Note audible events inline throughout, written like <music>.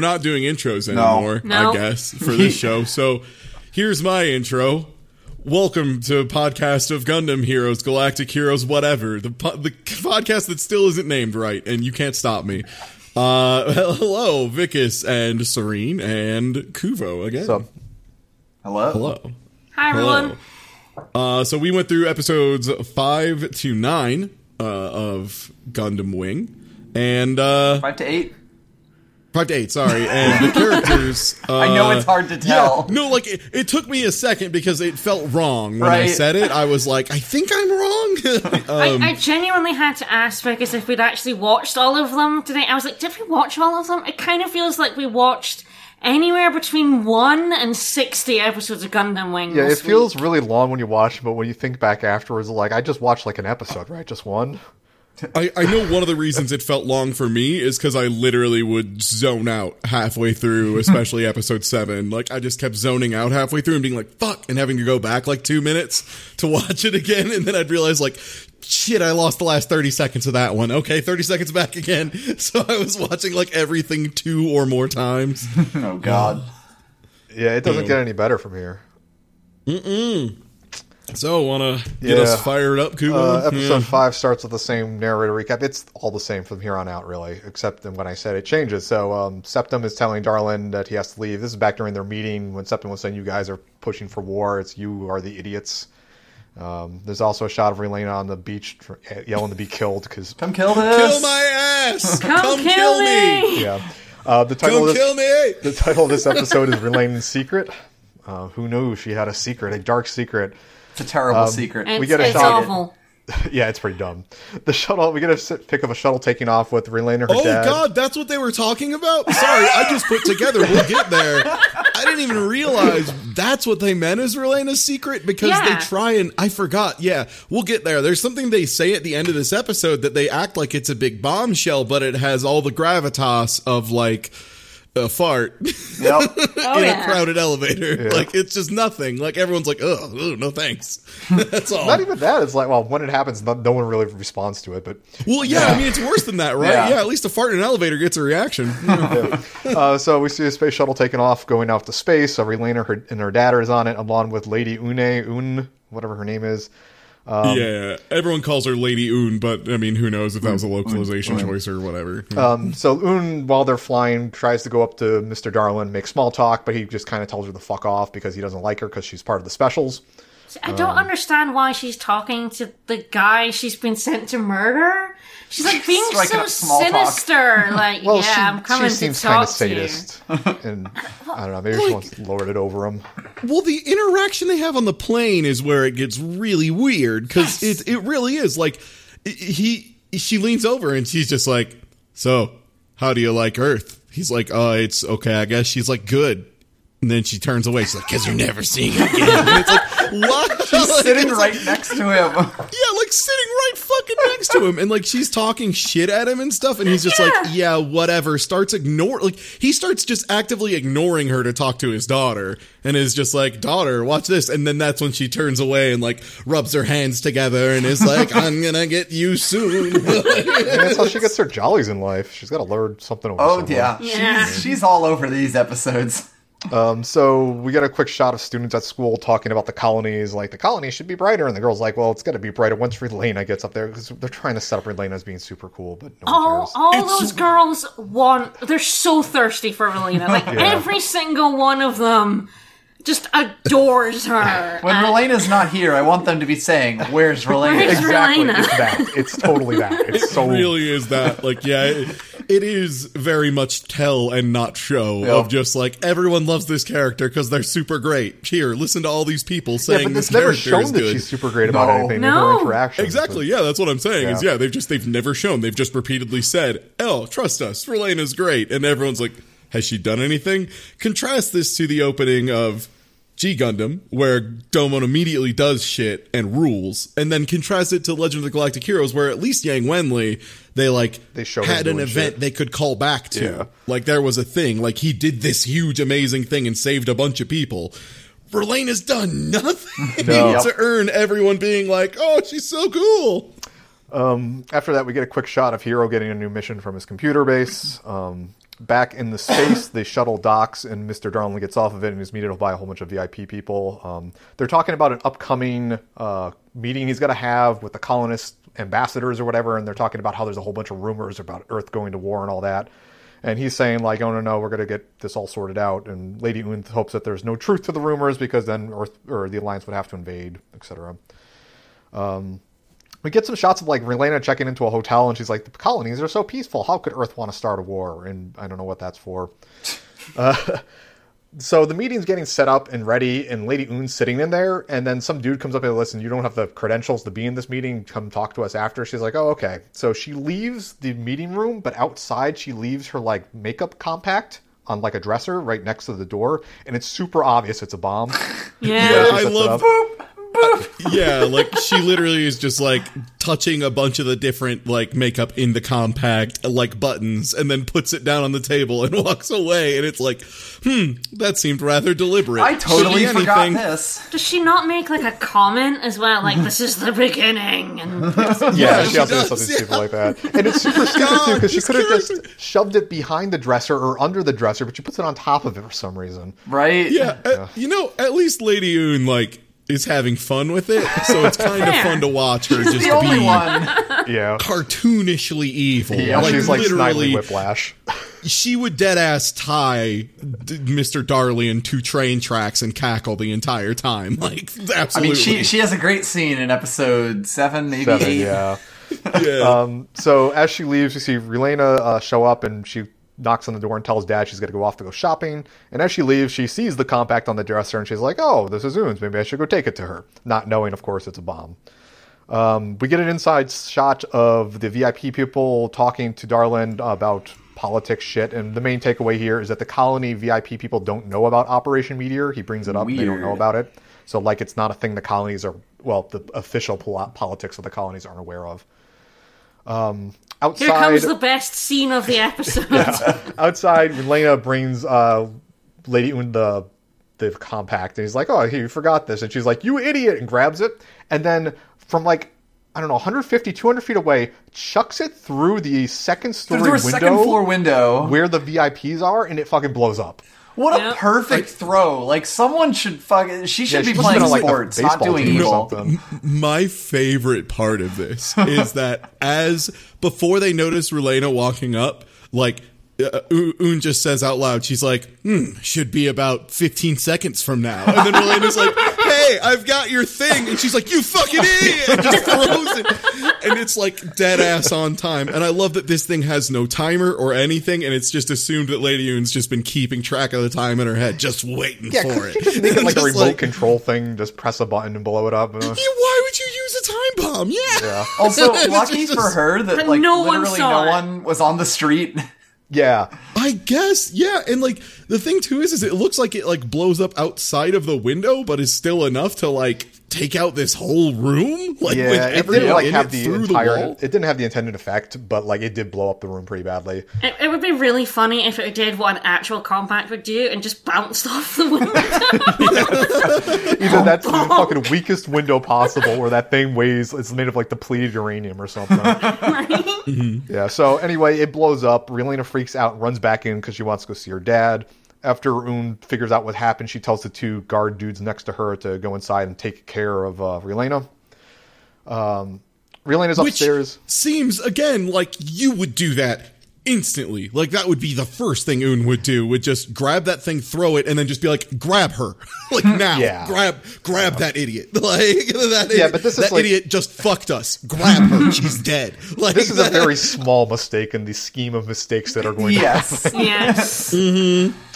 we're not doing intros anymore, No. I guess, for this <laughs> show. So here's my intro. Welcome to a podcast of Gundam Heroes, Galactic Heroes, whatever. The po- the podcast that still isn't named right, and you can't stop me. Uh, <laughs> hello, Vicus and Serene and Kuvo again. So, Hello. Hello. Hi everyone. Hello. Uh, so we went through episodes five to nine uh, of Gundam Wing, and uh, Five to eight. Five to eight. Sorry, and the characters. Uh, <laughs> I know it's hard to tell. Yeah, no, like it, it took me a second because it felt wrong when I said it. I was like, I think I'm wrong. <laughs> um, I, I genuinely had to ask Vickers if we'd actually watched all of them today. I was like, did we watch all of them? It kind of feels like we watched anywhere between one and sixty episodes of Gundam Wing. yeah, it this feels really long when you watch, it, but when you think back afterwards, like I just watched like an episode, right? Just one. I, I know one of the reasons it felt long for me is because I literally would zone out halfway through, <laughs> especially episode seven. Like I just kept zoning out halfway through and being like, "Fuck," and having to go back like two minutes to <laughs> watch it again, and then I'd realize like, "Shit, I lost the last thirty seconds of that one." Okay, thirty seconds back again. <laughs> So I was watching like everything two or more times. Oh God. Yeah, it doesn't Ew. get any better from here. So want to get Yeah. us fired up, Kubo? Uh, episode Yeah. five starts with the same narrator recap. It's all the same from here on out, really, except when I said it changes. So um, Septem is telling Darlian that he has to leave. This is back during their meeting when Septem was saying, "You guys are pushing for war. It's you who are the idiots." Um, there's also a shot of Relena on the beach yelling to be killed because Come kill this. Kill my ass! Come, kill, me. yeah. Uh, the title Come of this, kill me! The title of this episode is Relena's Secret. Uh, who knew she had a secret, a dark secret? It's a terrible um, secret. It's, We get a it's shot. awful. <laughs> yeah, it's pretty dumb. The shuttle, we get a sit- pic of a shuttle taking off with Relena, her Oh dad. God, that's what they were talking about. Sorry, I just put together. We'll get there. I didn't even realize that's what they meant as Relena's secret because Yeah. they try and I forgot. Yeah, we'll get there. There's something they say at the end of this episode that they act like it's a big bombshell, but it has all the gravitas of like a fart Yep. <laughs> Oh in yeah. a crowded elevator. Like it's just nothing. Like everyone's like, oh, no thanks. <laughs> that's all. Not even that. It's like, well, when it happens, no, no one really responds to it. But well, yeah, I mean it's worse than that, <laughs> right? Yeah. Yeah, at least a fart in an elevator gets a reaction. uh, so we see a space shuttle taking off, going off to space. So Relena her, and her dad is on it, along with Lady Une, Un, whatever her name is. Yeah, everyone calls her Lady Un, but I mean, who knows if that was a localization choice or whatever. Um, so Un, while they're flying, tries to go up to Mr. Darlian, make small talk, but he just kind of tells her to fuck off because he doesn't like her because she's part of the specials. I don't um, understand why she's talking to the guy she's been sent to murder. She's like being so up small talk. sinister. <laughs> Like, Well, yeah, she, I'm coming she seems to talk kind of to you. sadist, <laughs> and I don't know. Maybe she wants to lord it over him. Well, the interaction they have on the plane is where it gets really weird because it it really is like he she leans over and she's just like, "So, how do you like Earth?" He's like, "Oh, it's okay, I guess." She's like, "Good." And then she turns away. She's like, "Cause you're never seeing it again." And it's like, what? <laughs> She's Like, sitting it's right next to him. <laughs> Yeah, like sitting right fucking next to him, and like she's talking shit at him and stuff, and he's just like, yeah, whatever. Starts ignore, like he starts just actively ignoring her to talk to his daughter, and is just like, daughter, watch this, and then that's when she turns away and like rubs her hands together and is like, I'm gonna get you soon. <laughs> And that's how she gets her jollies in life. She's got to learn something over Oh someone. yeah. Yeah. She's she's all over these episodes. Um, so we get a quick shot of students at school talking about the colonies. Like the colony should be brighter, and the girl's like, "Well, it's got to be brighter once Relena gets up there because they're trying to set up Relena as being super cool, but no one All, cares." all It's- those girls want. They're so thirsty for Relena. Like <laughs> every single one of them just adores her. When And- Relena's not here, I want them to be saying, "Where's Relena?" Where's Exactly, Relena? it's that. It's totally that. It's so really is that like yeah it, it is very much tell and not show Yep. of just like everyone loves this character because they're super great here listen to all these people Yeah, saying but this never character shown is that good she's super great about No. anything No. her interactions. Exactly. Yeah, that's what I'm saying. Is Yeah. yeah, they've just they've never shown. They've just repeatedly said, "Oh, trust us, Relena's great," and everyone's like, "Has she done anything?" Contrast this to the opening of G Gundam, where Domon immediately does shit and rules, and then contrast it to Legend of the Galactic Heroes, where at least Yang Wenli, they like They had an event shit. they could call back to. Yeah. Like there was a thing, like he did this huge, amazing thing and saved a bunch of people. Verlaine has done nothing <laughs> No. to earn everyone being like, "Oh, she's so cool." After that, we get a quick shot of Heero getting a new mission from his computer base. Um, back in the space, the shuttle docks, and Mr. Darlian gets off of it and is meted by a whole bunch of VIP people. Um, they're talking about an upcoming uh, meeting he's going to have with the colonist ambassadors or whatever, and they're talking about how there's a whole bunch of rumors about Earth going to war and all that. And he's saying like, "Oh no, no, we're going to get this all sorted out." And Lady Un hopes that there's no truth to the rumors because then Earth or the Alliance would have to invade, etc. We get some shots of like Relena checking into a hotel, and she's like, "The colonies are so peaceful. How could Earth want to start a war?" And I don't know what that's for. <laughs> uh, so the meeting's getting set up and ready, and Lady Un's sitting in there, and then some dude comes up and listen. You don't have the credentials to be in this meeting. Come talk to us after. She's like, "Oh, okay." So she leaves the meeting room, but outside she leaves her like makeup compact on like a dresser right next to the door, and it's super obvious it's a bomb. <laughs> Yeah. Yeah, I sets it love. Up. <laughs> yeah, like she literally is just like touching a bunch of the different like makeup in the compact like buttons, and then puts it down on the table and <laughs> walks away. And it's like, hmm, that seemed rather deliberate. I totally Could be forgot anything. this. Does she not make like a comment as well? Like, <laughs> this is the beginning. And Yeah, she she also does, does something yeah. stupid like that. And it's super stupid too because she could have just shoved it behind the dresser or under the dresser, but she puts it on top of it for some reason. Right? Yeah, uh, you know, at least Lady Un like is having fun with it, so it's kind of fun to watch her just The only be one. Yeah. cartoonishly evil. Yeah, she's like Snidely literally, Whiplash. she would dead ass tie D- Mr. Darlian to train tracks and cackle the entire time. <laughs> Like, I absolutely. mean, she she has a great scene in episode seven, maybe Seven, eight. yeah. <laughs> yeah. Um, so as she leaves, you see Relena uh, show up and she knocks on the door and tells Dad she's going to go off to go shopping. And as she leaves, she sees the compact on the dresser and she's like, "Oh, this is Un's. Maybe I should go take it to her." Not knowing, of course, it's a bomb. Um, we get an inside shot of the VIP people talking to Darlian about politics shit, and the main takeaway here is that the colony VIP people don't know about Operation Meteor. He brings it up; they don't know about it. So, like, it's not a thing the colonies are well, the official pol- politics of the colonies aren't aware of. Um, outside, here comes the best scene of the <laughs> episode. <laughs> outside, Lena brings uh, Lady Un the the compact, and he's like, "Oh, you forgot this," and she's like, "You idiot!" and grabs it, and then from like I don't know, 150, 200 feet away, chucks it through the second story Through window second floor window. where the VIPs are, and it fucking blows up. What a Yep. perfect throw! Like someone should fucking. She should she be must playing been on, like, sports, not baseball doing team evil. something. My favorite part of this is that as before they notice Relena walking up, like uh, Un Un just says out loud, she's like, hmm, should be about 15 seconds from now. And then Relena's like, hey, I've got your thing. And she's like, you fucking idiot. And just throws it. And it's like dead ass on time. And I love that this thing has no timer or anything. And it's just assumed that Lady Un's just been keeping track of the time in her head, just waiting Yeah, for it. you <laughs> just make it like a Just remote control thing? Just press a button and blow it up. Uh, <laughs> Yeah, why would you use a time bomb? Yeah. Yeah. Also, <laughs> lucky just- for her that like no one literally saw no it. one was on the street. Yeah. I guess, yeah, and like the thing too is, is it looks like it like blows up outside of the window, but is still enough to like take out this whole room, <laughs> like with Yeah, it didn't like have it the entire. the it didn't have the intended effect, but like it did blow up the room pretty badly. It, it would be really funny if it did what an actual compact would do and just bounced <laughs> off the window. <laughs> Either that's the fucking weakest window possible, or that thing weighs. It's made of like depleted uranium or something. Mm-hmm. Yeah. So anyway, it blows up. Relena freaks out and runs back in because she wants to go see her dad. After Un figures out what happened, she tells the two guard dudes next to her to go inside and take care of uh, Relena. Um, Relena's Which upstairs. seems again like you would do that instantly. Like that would be the first thing Un would do. Would just grab that thing, throw it, and then just be like, "Grab her, <laughs> like now, Yeah. grab, grab that idiot." <laughs> Like that. Yeah, idiot, but this is that like- idiot just fucked us. Grab her, she's <laughs> dead. Like This is a very small mistake in the scheme of mistakes that are going to yes. yes.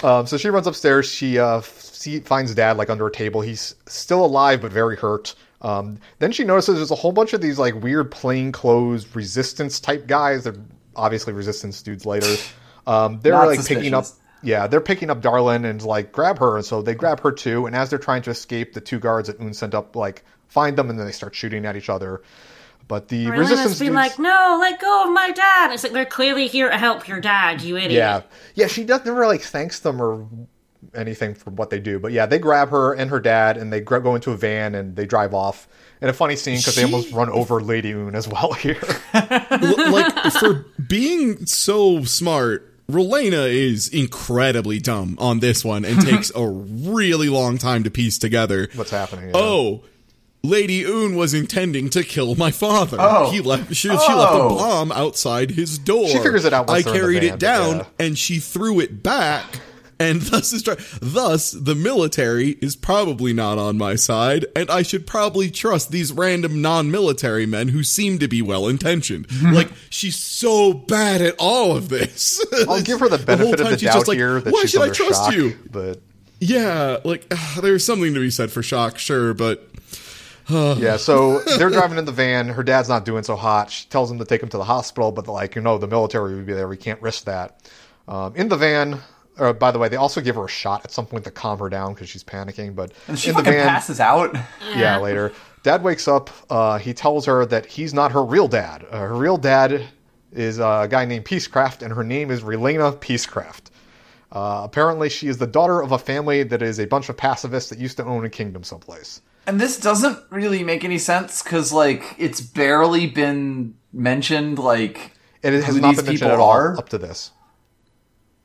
Um, so she runs upstairs. She uh, see, finds dad like under a table. He's still alive but very hurt. Um, then she notices there's a whole bunch of these like weird plain clothes resistance type guys. They're obviously resistance dudes later. Um, they're Not like picking up. Yeah, they're picking up Darlian and like grab her, and so they grab her too. And as they're trying to escape, the two guards that Un sent up like find them, and then they start shooting at each other. But the Relena's resistance been dudes, like, no, let go of my dad. It's like they're clearly here to help your dad, you idiot. Yeah, yeah. She does never like thanks them or anything for what they do, but yeah, they grab her and her dad, and they go into a van and they drive off. And a funny scene because they almost run over Lady Un as well <laughs> here. Like for being so smart Relena is incredibly dumb on this one and <laughs> takes a really long time to piece together. What's happening? yeah. Oh, Lady Un was intending to kill my father. Oh. He left. She, she left a Oh. bomb outside his door. She figures it out I once they're in the carried van, it down, yeah. and she threw it back. And thus, is try- thus the military is probably not on my side, and I should probably trust these random non-military men who seem to be well intentioned. like she's so bad at all of this. <laughs> I'll give her the benefit of time the she's doubt just like, here that Why she's should I trust shock, you? but Yeah, like <sighs> there's something to be said for shock, sure, but <sighs> Yeah, so they're driving in the van. Her dad's not doing so hot. She tells him to take him to the hospital, but like, you know, the military would be there. We can't risk that. Um, in the van, uh, by the way, they also give her a shot at some point to calm her down because she's panicking. But And she in the fucking van, passes out. yeah, later, dad wakes up. Uh, he tells her that he's not her real dad. Uh, her real dad is a guy named Peacecraft, and her name is Relena Peacecraft. Uh, apparently, she is the daughter of a family that is a bunch of pacifists that used to own a kingdom someplace. And this doesn't really make any sense because, like, it's barely been mentioned. Like, And it has who not these been mentioned people at all are. up to this.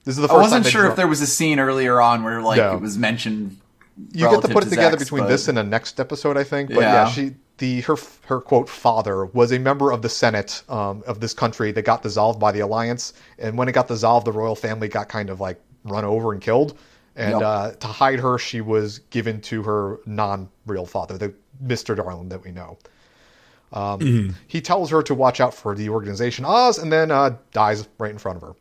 This is the I wasn't sure if there was a scene earlier on where, like, No. it was mentioned. you get to relative put it together Zechs, between but- this and the next episode, I think. But yeah, Yeah. she the her her quote father was a member of the Senate um, of this country that got dissolved by the alliance, and when it got dissolved, the royal family got kind of like run over and killed. And Yep. uh, to hide her, she was given to her non-real father, the Mister Darlian that we know. Um, He tells her to watch out for the organization Oz, and then uh, dies right in front of her.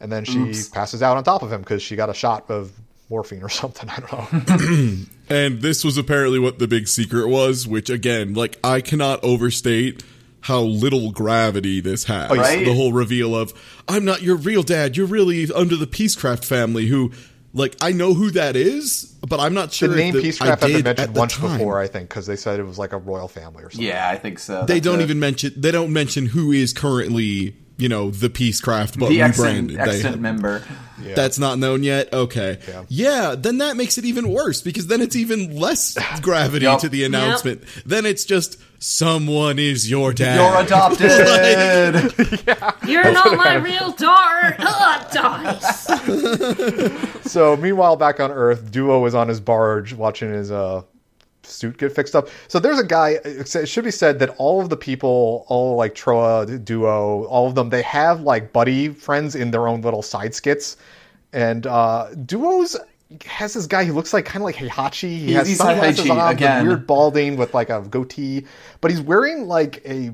And then she Oops. passes out on top of him because she got a shot of morphine or <laughs> something. I don't know. <clears throat> And this was apparently what the big secret was, which again, like I cannot overstate how little gravity this has. Oh, Right? The whole reveal of I'm not your real dad, you're really under the Peacecraft family who like I know who that is, but I'm not sure the name if the- Peacecraft I had been mentioned once time. before, I think, because they said it was like a royal family or something. Yeah, I think so. They That's don't it. even mention they don't mention who is currently, you know, the Peacecraft but the extant, rebranded. They extant have- member. That's not known yet. Okay. Yeah. then that makes it even worse because then it's even less <laughs> gravity Yup. to the announcement. Then it's just someone is your dad. <laughs> <laughs> You're adopted. You're not my real daughter. Ugh, dies. So meanwhile, back on Earth, Duo is on his barge watching his uh, suit get fixed up. So there's a guy. It should be said that all of the people, all like Trowa, Duo, all of them, they have like buddy friends in their own little side skits. And uh, Duo's has this guy who looks like kind of like Heihachi. He He's- has he's sunglasses Heihachi on, again. weird balding with like a goatee, but he's wearing like a.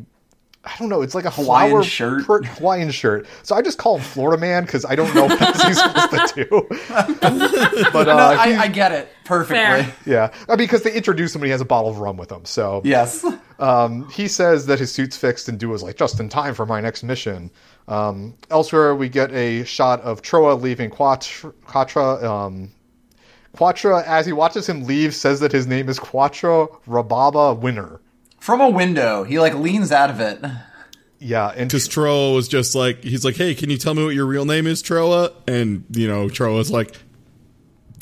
I don't know. It's like a Hawaiian flower shirt. print <laughs> Hawaiian shirt. So I just call him Florida Man because I don't know what he's supposed to do. <laughs> but uh, no, he- I, I get it perfectly. Fair. yeah, Uh, because they introduce him and he has a bottle of rum with him. So Yes. <laughs> um, he says that his suit's fixed and Duo's like, just in time for my next mission. Um, elsewhere, we get a shot of Trowa leaving Quatre. Quatre um, Quatre, as he watches him leave, says that his name is Quatre Raberba Winner. From a window, he like leans out of it. Yeah, and Because Trowa was just like, he's like, hey, can you tell me what your real name is, Trowa? And, you know, Trowa's like,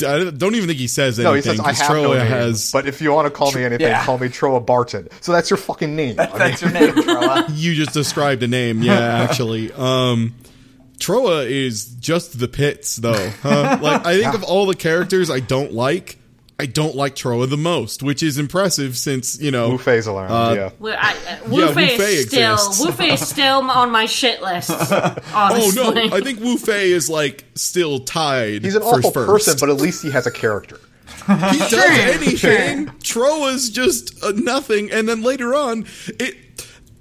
I don't even think he says anything. no, he says, I 'cause have no name, has, but if you want to call me anything, Yeah. call me Trowa Barton. So that's your fucking name. I mean- That's your name, Trowa. <laughs> you just described a name. Yeah, <laughs> actually. Um, Trowa is just the pits, though. Huh? Like, I think of all the characters I don't like, I don't like Trowa the most, which is impressive since, you know. Wu Fei's around, Uh, yeah. Well, I, uh, Yeah, Wu Wu Fei is still exists. Wu Fei is still on my shit list. <laughs> Oh no! I think Wu Fei is like still tied. He's an for awful first. person, but at least he has a character. he does anything. Trowa's just uh, nothing, and then later on, it.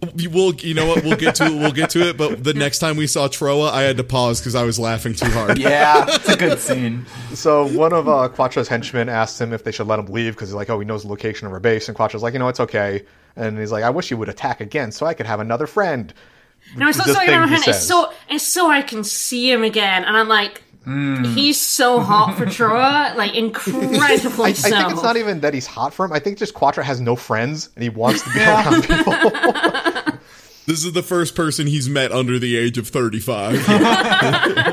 We'll, you know what? We'll get to it. We'll get to it. But the next time we saw Trowa, I had to pause because I was laughing too hard. Yeah, it's a good scene. So one of uh, Quatre's henchmen asks him if they should let him leave because he's like, oh, he knows the location of our base. And Quatre's like, you know, it's okay. And he's like, I wish you would attack again so I could have another friend. No, it's not so I thing remember he him. It's so it's so I can see him again, and I'm like, he's so hot for Trowa, like <laughs> incredibly I, I think it's not even that he's hot for him. I think just Quatre has no friends and he wants to be around people. <laughs> This is the first person he's met under the age of 35.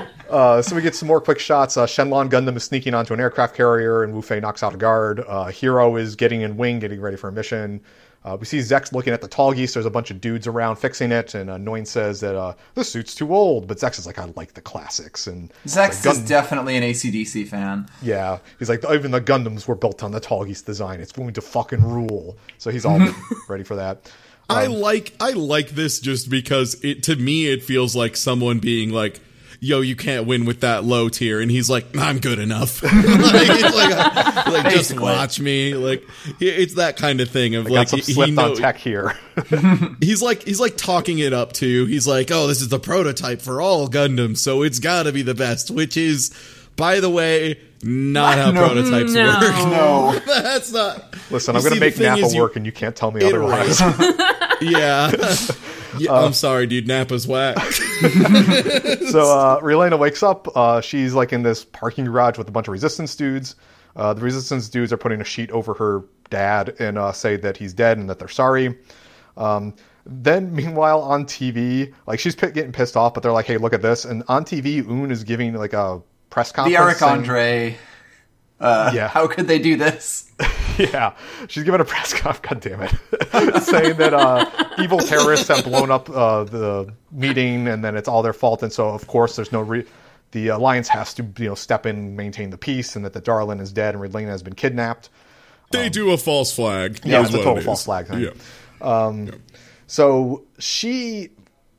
<laughs> Uh, so we get some more quick shots. Uh, Shenlong Gundam is sneaking onto an aircraft carrier, and Wu Fei knocks out a guard. Uh, Heero is getting in wing, getting ready for a mission. Uh, we see Zechs looking at the Tallgeese. There's a bunch of dudes around fixing it, and uh, Noin says that uh, the suit's too old. But Zechs is like, I like the classics. And Zechs like, is definitely an ACDC fan. yeah, he's like, even the Gundams were built on the Tallgeese design. It's going to fucking rule. So he's all <laughs> ready for that. I like I like this just because it to me it feels like someone being like, "Yo, you can't win with that low tier," and he's like, "I'm good enough." <laughs> like, it's like, like just watch me. Like it's that kind of thing of Got like some he, he know, on tech here. <laughs> he's like he's like talking it up too. He's like, "Oh, this is the prototype for all Gundams, so it's got to be the best." Which is, by the way, not how <laughs> No. prototypes No. work. No. That's not. Listen, I'm going to make the thing Nappa is you- work, and you can't tell me otherwise. yeah. Yeah I'm sorry, dude. Napa's whack. <laughs> so uh, <laughs> Relena wakes up. Uh, she's like in this parking garage with a bunch of resistance dudes. Uh, the resistance dudes are putting a sheet over her dad and uh, say that he's dead and that they're sorry. Um, then, <laughs> meanwhile, on TV, like she's p- getting pissed off, but they're like, "Hey, look at this!" And on TV, Un is giving like a press conference. The conference. Eric saying- Andre. Uh, Yeah. How could they do this? <laughs> Yeah, she's given a press <laughs> conference. God damn it, <laughs> saying that uh, evil terrorists have blown up uh, the meeting, and then it's all their fault. And so, of course, there's no re- the alliance has to you know step in, and maintain the peace, and that the Darlian is dead and Redlena has been kidnapped. They do a false flag. Yeah, it's a total it is. false flag thing. Yeah. So she,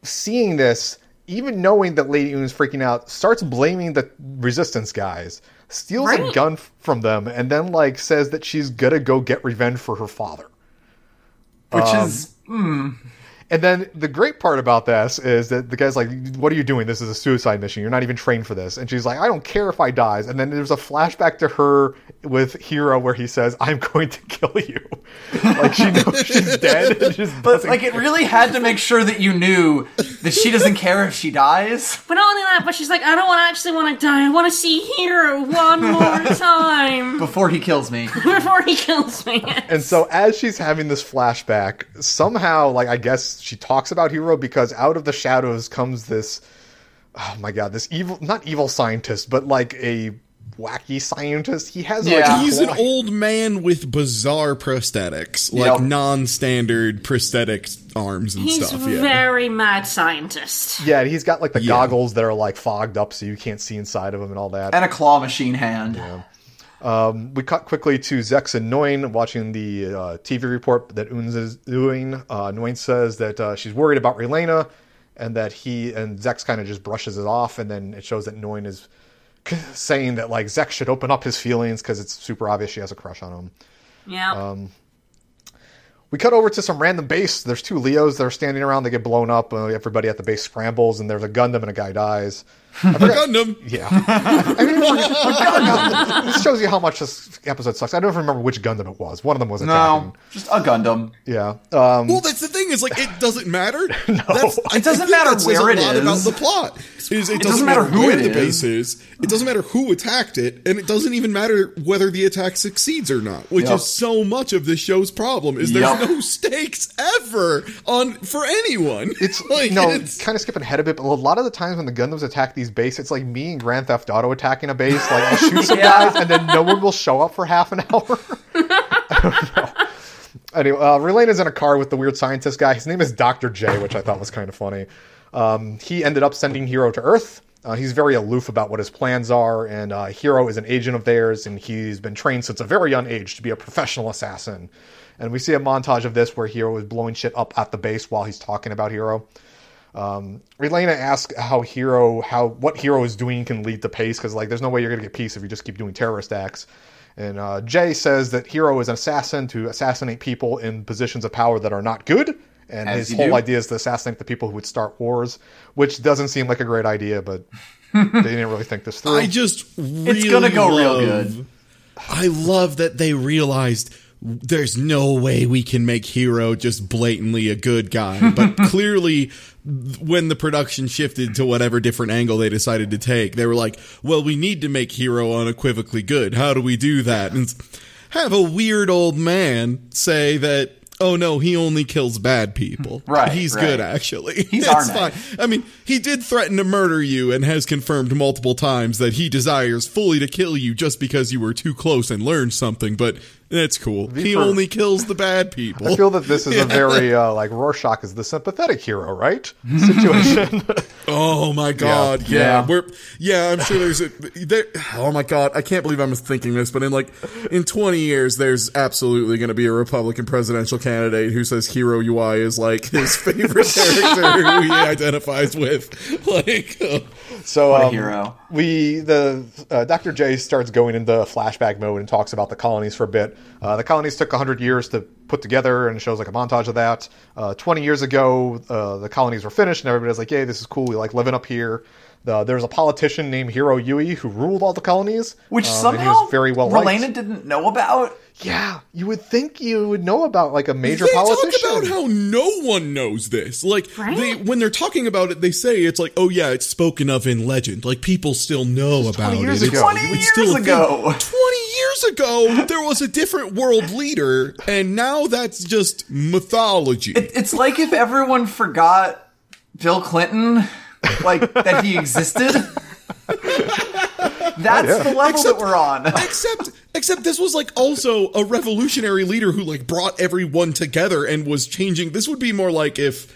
seeing this, even knowing that Lady Une's freaking out, starts blaming the resistance guys, steals a gun f- from them, and then like says that she's gonna go get revenge for her father. Which Um, is And then the great part about this is that the guy's like, "What are you doing? This is a suicide mission. You're not even trained for this." And she's like, "I don't care if I dies." And then there's a flashback to her with Heero where he says, "I'm going to kill you." <laughs> like she knows she's dead. And But doesn't like it really had to make sure that you knew that she doesn't care if she dies. <laughs> But not only that, but she's like, I don't want to actually want to die. I want to see Heero one more <laughs> time Before he kills me. before he kills me. And so as she's having this flashback, somehow, like I guess she talks about Heero because out of the shadows comes this oh my god, this evil not evil scientist, but like a wacky scientist. He has Yeah. like He's an old man with bizarre prosthetics, like Yep. non-standard prosthetic arms and He's stuff. Yeah. very mad scientist. Yeah, he's got like the Yeah. goggles that are like fogged up so you can't see inside of him and all that. And a claw machine hand. We cut quickly to Zechs and Noin watching the uh, TV report that Unz is doing. Uh, Noin says that uh, she's worried about Relena and that he and Zechs kind of just brushes it off, and then it shows that Noin is saying that like Zechs should open up his feelings because it's super obvious she has a crush on him. Yeah. Um, We cut over to some random base. There's two Leos that are standing around. They get blown up. Uh, everybody at the base scrambles, and there's a Gundam and a guy dies. <laughs> Gundam. Yeah. I mean, I forget- this shows you how much this episode sucks. I don't remember which Gundam it was. One of them was attacking. No, just a Gundam. Yeah. Um, Well, that's the thing is like it doesn't matter. <laughs> That's, It doesn't matter that says where a it lot about the plot. Is it, doesn't, doesn't matter, matter who where it the is. base is. It doesn't matter who attacked it, and it doesn't even matter whether the attack succeeds or not. Which Yep. is so much of this show's problem. Is there's Yep. no stakes ever on for anyone. it's <laughs> like you know it's- kind of skipping ahead a bit, but a lot of the times when the Gundams attack these bases, it's like me and Grand Theft Auto attacking a base. Like I'll shoot some <laughs> Yeah. guys, and then no one will show up for half an hour. Anyway, uh, Relena's in a car with the weird scientist guy. His name is Doctor J, which I thought was kind of funny. Um, he ended up sending Heero to Earth. Uh, he's very aloof about what his plans are, and uh, Heero is an agent of theirs, and he's been trained since a very young age to be a professional assassin. And we see a montage of this where Heero is blowing shit up at the base while he's talking about Heero. Um, Relena asks how Heero, how what Heero is doing can lead to peace because like there's no way you're gonna get peace if you just keep doing terrorist acts. And uh, J says that Heero is an assassin to assassinate people in positions of power that are not good. And As his whole do. idea is to assassinate the people who would start wars, which doesn't seem like a great idea, but <laughs> they didn't really think this through. I just really gonna go real good. I love that they realized there's no way we can make Heero just blatantly a good guy. But <laughs> clearly, when the production shifted to whatever different angle they decided to take, they were like, well, we need to make Heero unequivocally good. How do we do that? And have a weird old man say that. Oh no, he only kills bad people. <laughs> Right, He's right. good actually. He's it's fine. I mean, he did threaten to murder you and has confirmed multiple times that he desires fully to kill you just because you were too close and learned something, but That's cool. He for- only kills the bad people. I feel that this is a <laughs> very uh, like Rorschach is the sympathetic hero, right? Situation. <laughs> <laughs> Oh my god, yeah. Yeah. We're yeah, I'm sure there's a there oh my god, I can't believe I'm thinking this, but in like in 20 years there's absolutely going to be a Republican presidential candidate who says Heero Yuy is like his favorite character who he identifies with. Like uh, so um, hero. we the uh, Dr. J starts going into flashback mode and talks about the colonies for a bit. Uh, the colonies took 100 years to put together and shows like a montage of that. Uh, 20 years ago, uh, the colonies were finished and everybody's like, "Yay, this is cool. We like living up here." The, there's a politician named Heero Yuy who ruled all the colonies, Which um, and somehow he was very well liked. Relena didn't know about. Yeah, you would think you would know about like a major they politician. talk about how no one knows this. Like Right? they when they're talking about it, they say it's like, oh yeah, it's spoken of in legend. Like people still know about 20 years it. ago. It's- 20 it's years still a thing. ago. 20 years ago, there was a different world leader, and now that's just mythology. It, it's like if everyone forgot Bill Clinton, like that he existed. <laughs> That's Yeah. the level Except- that we're on. <laughs> except except this was like also a revolutionary leader who like brought everyone together and was changing this would be more like if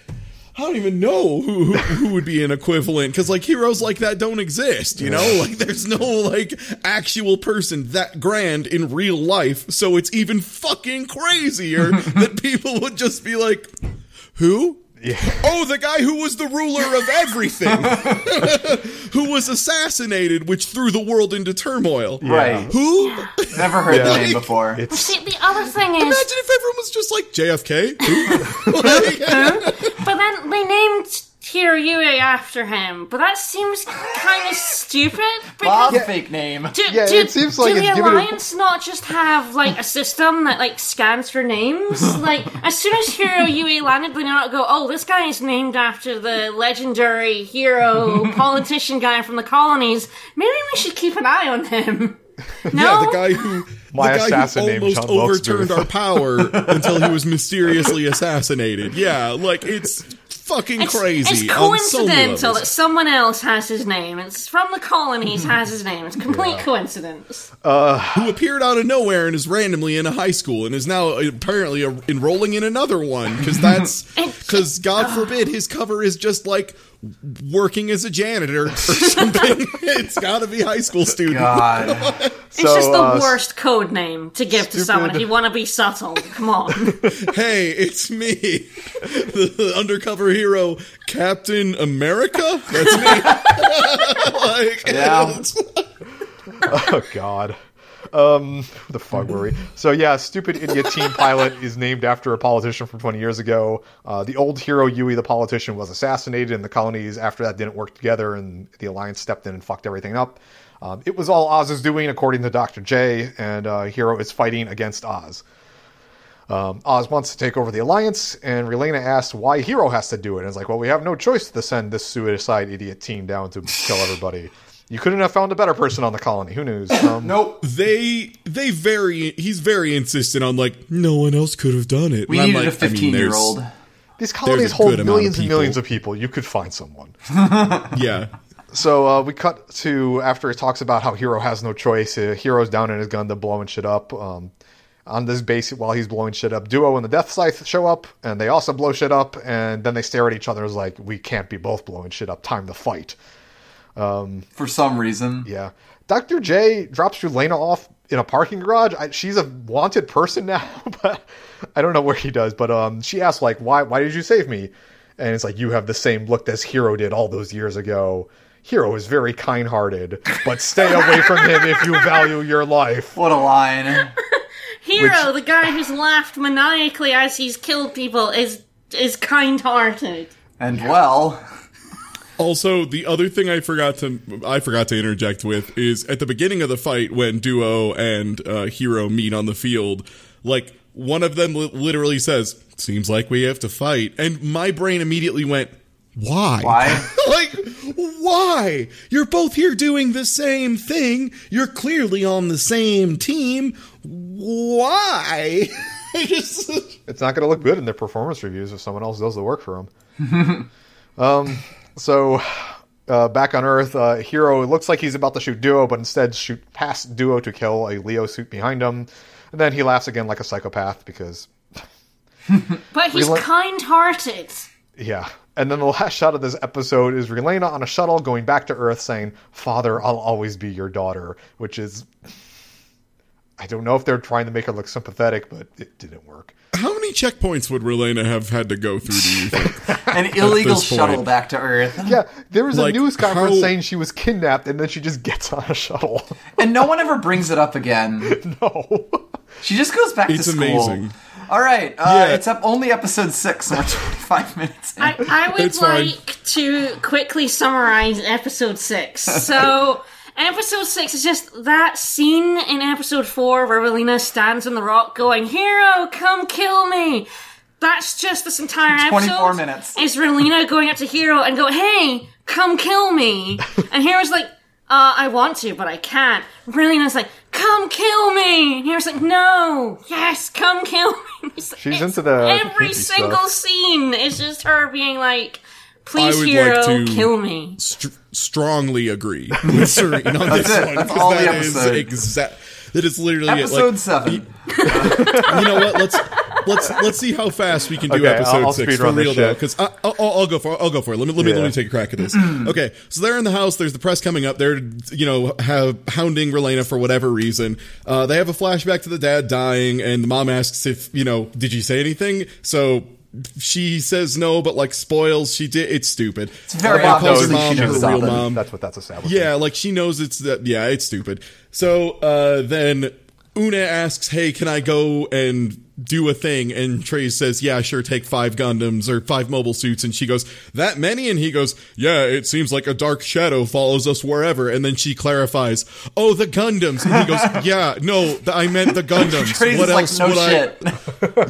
I don't even know who who, who would be an equivalent because like heroes like that don't exist, you know. Like there's no like actual person that grand in real life, so it's even fucking crazier <laughs> that people would just be like, "Who? Oh, the guy who was the ruler of everything, <laughs> who was assassinated, which threw the world into turmoil. Right. Who? Never heard the Yeah. name before. It's See, the other thing is, Imagine if everyone was just like JFK. Who? <laughs> Like, but then they named Kiryue after him, but that seems kind of stupid. <laughs> Bob Because fake name. do, Yeah, do, it seems like do it's the given a- Alliance not just have like a system that like scans for names? <laughs> like as soon as Heero Yuy landed, they not go, "Oh, this guy is named after the legendary hero <laughs> politician guy from the colonies. Maybe we should keep an eye on him." No, Yeah, the guy who My the guy assassin who almost overturned our power until he was mysteriously assassinated. Yeah, like it's fucking It's, crazy. it's on so many coincidental that someone else has his name. It's from the colonies has his name. It's complete coincidence. Uh, who appeared out of nowhere and is randomly in a high school and is now apparently uh, enrolling in another one because <laughs> that's because God forbid his cover is just like working as a janitor or something. <laughs> it's got to be high school student. God. It's So, just the uh, worst code name to give to someone if you want to be subtle. Come on. <laughs> Hey, it's me, the undercover hero, Captain America. That's me. <laughs> like, Yeah. oh god. Um, <laughs> the fuck were we? So yeah, stupid idiot team pilot is named after a politician from 20 years ago. Uh, the old Heero Yuy, the politician, was assassinated in the colonies. After that, didn't work together, and the alliance stepped in and fucked everything up. Um, it was all Oz's doing, according to Doctor J, and uh, Heero is fighting against Oz. Um, Oz wants to take over the alliance, and Relena asks why Heero has to do it. And it's like, well, we have no choice to send this suicide idiot team down to kill everybody. You couldn't have found a better person on the colony. Who knows? <laughs> Um, Nope. they they very he's very insistent on like no one else could have done it. We And I'm needed like, a I mean, 15 year old. These colonies hold good amount of millions and millions of people. You could find someone. <laughs> Yeah. So uh, we cut to after he talks about how Heero has no choice. Uh, Heero's down in his gun to blowing shit up. Um, on this base, while he's blowing shit up, Duo and the Deathscythe show up, and they also blow shit up. And then they stare at each other as like, "We can't be both blowing shit up. Time to fight." For some reason. Yeah. Dr. J drops Relena off in a parking garage. I, she's a wanted person now, <laughs> but I don't know where he does. But um, she asks like, "Why? Why did you save me?" And it's like, "You have the same look as Heero did all those years ago." Heero is very kind-hearted, but stay away from him if you value your life. What a line. <laughs> Heero, the guy who's laughed maniacally as he's killed people, is is kind-hearted. And well, Also, the other thing I forgot to I forgot to interject with is at the beginning of the fight when Duo and uh, Heero meet on the field, like one of them li- literally says, "Seems like we have to fight," and my brain immediately went, "Why? Why? <laughs> like, why? You're both here doing the same thing. You're clearly on the same team. Why?" <laughs> It's not going to look good in their performance reviews if someone else does the work for them. <laughs> um, so Uh, back on Earth, uh, Heero it looks like he's about to shoot Duo, but instead shoot past Duo to kill a Leo suit behind him. And then he laughs again like a psychopath because, <laughs> But he's Rela- kind-hearted. yeah. And then the last shot of this episode is Relena on a shuttle going back to Earth saying, Father, I'll always be your daughter, which is. I don't know if they're trying to make her look sympathetic, but it didn't work. How many checkpoints would Relena have had to go through? Do you think? <laughs> An illegal this point. shuttle back to Earth. Yeah, there was Like, a news conference how- saying she was kidnapped, and then she just gets on a shuttle. And no one ever brings it up again. <laughs> no. She just goes back It's to school. amazing. All right, uh, Yeah. it's up only episode six, so we're <laughs> 25 minutes in. I, I would It's fine. like to quickly summarize episode six. So, episode six is just that scene in episode four where Relena stands on the rock going, Heero, come kill me! That's just this entire episode. 24 minutes. Is Relena <laughs> going up to Heero and go, Hey, come kill me! <laughs> And Heero's like, uh, I want to, but I can't. Relena's like, Come kill me! And Heero's like, No! Yes, come kill me! <laughs> Like, She's into the Every single stuff. scene is just her being like, Please, I would hero, like to- kill me. Str- strongly agree <laughs> with Serene on this it. one. That's 'cause all the that is episode. exact. That is literally it. episode Like, seven. you know what? Let's let's let's see how fast we can do Okay, episode I'll- I'll six for speedrun this real though. Because uh, uh, I'll, I'll go for it. I'll go for it. Let me let me let me take a crack at this. Mm. okay, so they're in the house. There's the press coming up. They're you know have hounding Relena for whatever reason. Uh, they have a flashback to the dad dying, and the mom asks if you know did you say anything? So. She says no, but like spoils. She did. It's stupid. It's very calls her mom she her real mom. That's what that's established. Yeah, like she knows it's that. Yeah, it's stupid. So uh, then Una asks, "Hey, can I go and do a thing?" And Treize says, "Yeah, sure. Take five Gundams or five mobile suits." And she goes, "That many?" And he goes, "Yeah, it seems like a dark shadow follows us wherever." And then she clarifies, "Oh, the Gundams." And he goes, <laughs> "Yeah, no, th- I meant the Gundams. What like, else no would I?" shit.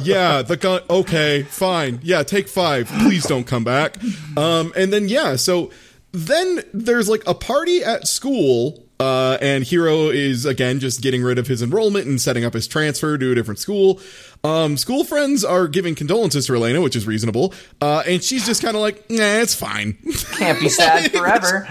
<laughs> yeah, the gun. Okay, fine. Yeah, take five. Please don't come back. Um, and then yeah, so then there's like a party at school. Uh, and Heero is again just getting rid of his enrollment and setting up his transfer to a different school. Um, school friends are giving condolences to Elena, which is reasonable. Uh, and she's just kind of like, nah, it's fine. Can't be sad <laughs> forever.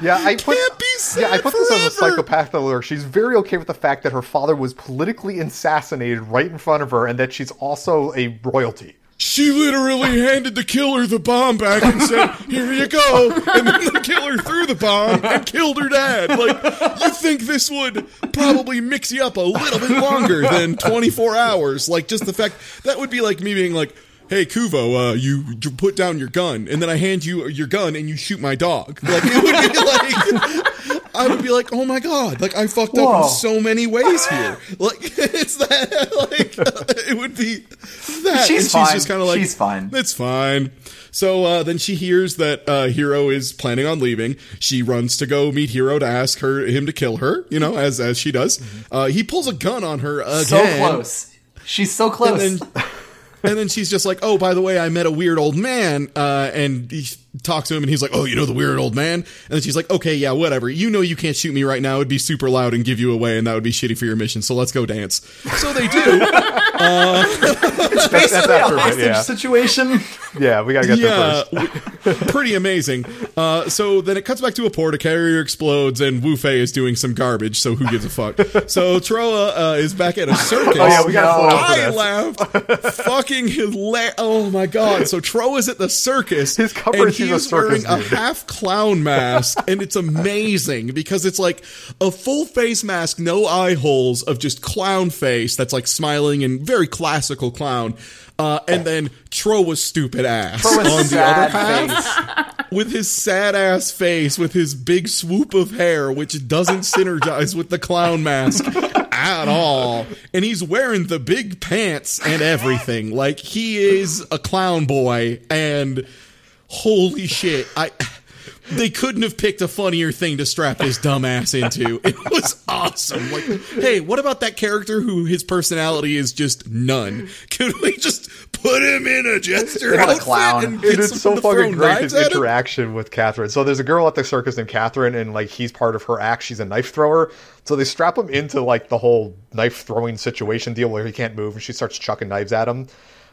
Yeah, I put Can't be sad yeah, I put this as a psychopath alert. She's very okay with the fact that her father was politically assassinated right in front of her, and that she's also a royalty. She literally handed the killer the bomb back and said, "Here you go." And then the killer threw the bomb and killed her dad. Like you think this would probably mix you up a little bit longer than 24 hours? Like just the fact that would be like me being like, "Hey Kuvo, uh, you, you put down your gun," and then I hand you your gun and you shoot my dog. Like it would be like. I would be like, oh my god, like I fucked up in so many ways here. <laughs> Like it's that, <laughs> like it would be that. She's and fine. she's just kind of like, She's fine. It's fine. So uh, then she hears that uh, Heero is planning on leaving. She runs to go meet Heero to ask her him to kill her. You know, as as she does. Uh, he pulls a gun on her again. So close. She's so close. And then, and then she's just like, "Oh, by the way, I met a weird old man." Uh, and he talks to him, and he's like, "Oh, you know the weird old man?" And then she's like, "Okay, yeah, whatever. You know you can't shoot me right now. It'd be super loud and give you away, and that would be shitty for your mission. So let's go dance." So they do. <laughs> Basically after a a hostage yeah. situation. Yeah, we gotta get yeah, there first. pretty amazing. Uh, so then it cuts back to a port. A carrier explodes, and Wu Fei is doing some garbage. So who gives a fuck? so Trowa uh, is back at a circus. Oh yeah, we gotta no. slow down for I laughed fucking hilarious. Oh my god! So Trowa's at the circus. His cover is he's a he's circus wearing a half clown <laughs> mask, and it's amazing because it's like a full face mask, no eye holes, of just clown face that's like smiling and very classical clown. Uh, and then Trowa's stupid ass Trowa's on the other sad half face. <laughs> with his sad ass face, with his big swoop of hair, which doesn't synergize with the clown mask <laughs> at all. And he's wearing the big pants and everything. Like he is a clown boy. And holy shit, I. They couldn't have picked a funnier thing to strap this dumbass into. <laughs> It was awesome. Like, hey, what about that character who his personality is just none? Could we just put him in a jester What a outfit clown. and It get is so someone to fucking great knives his at him? interaction with Catherine. So there's a girl at the circus named Catherine, and like he's part of her act. She's a knife thrower. So they strap him into like the whole knife throwing situation deal where he can't move, and she starts chucking knives at him.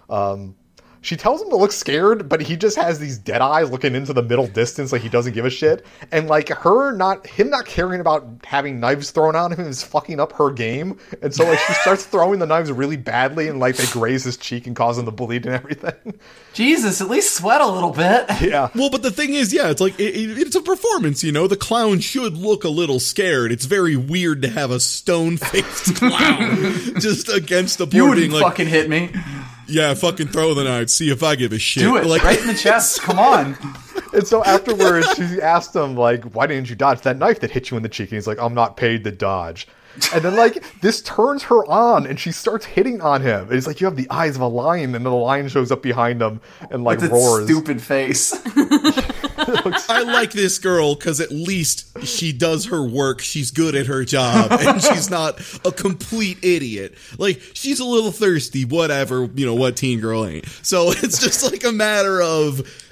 Um, She tells him to look scared, but he just has these dead eyes looking into the middle distance like he doesn't give a shit. And like her not him not caring about having knives thrown on him is fucking up her game. And so like she <laughs> starts throwing the knives really badly and like they graze his cheek and cause him to bleed and everything. Jesus, at least sweat a little bit. yeah. Well, but the thing is, yeah, it's like it, it- it's a performance. You know, the clown should look a little scared. It's very weird to have a stone faced <laughs> clown <laughs> just against the board, You wouldn't like, fucking hit me. "Yeah, fucking throw the knife. See if I give a shit." Do it Like, right in the chest. <laughs> Come on. And so afterwards, she asked him, like, why didn't you dodge that knife that hit you in the cheek? And he's like, I'm not paid to dodge. And then, like, this turns her on and she starts hitting on him. And it's like, you have the eyes of a lion. And then the lion shows up behind him and, like, With its roars. stupid face. <laughs> <laughs> I like this girl because at least she does her work. She's good at her job, <laughs> and she's not a complete idiot. Like she's a little thirsty, whatever. You know what teen girl ain't. So <laughs> it's just like a matter of.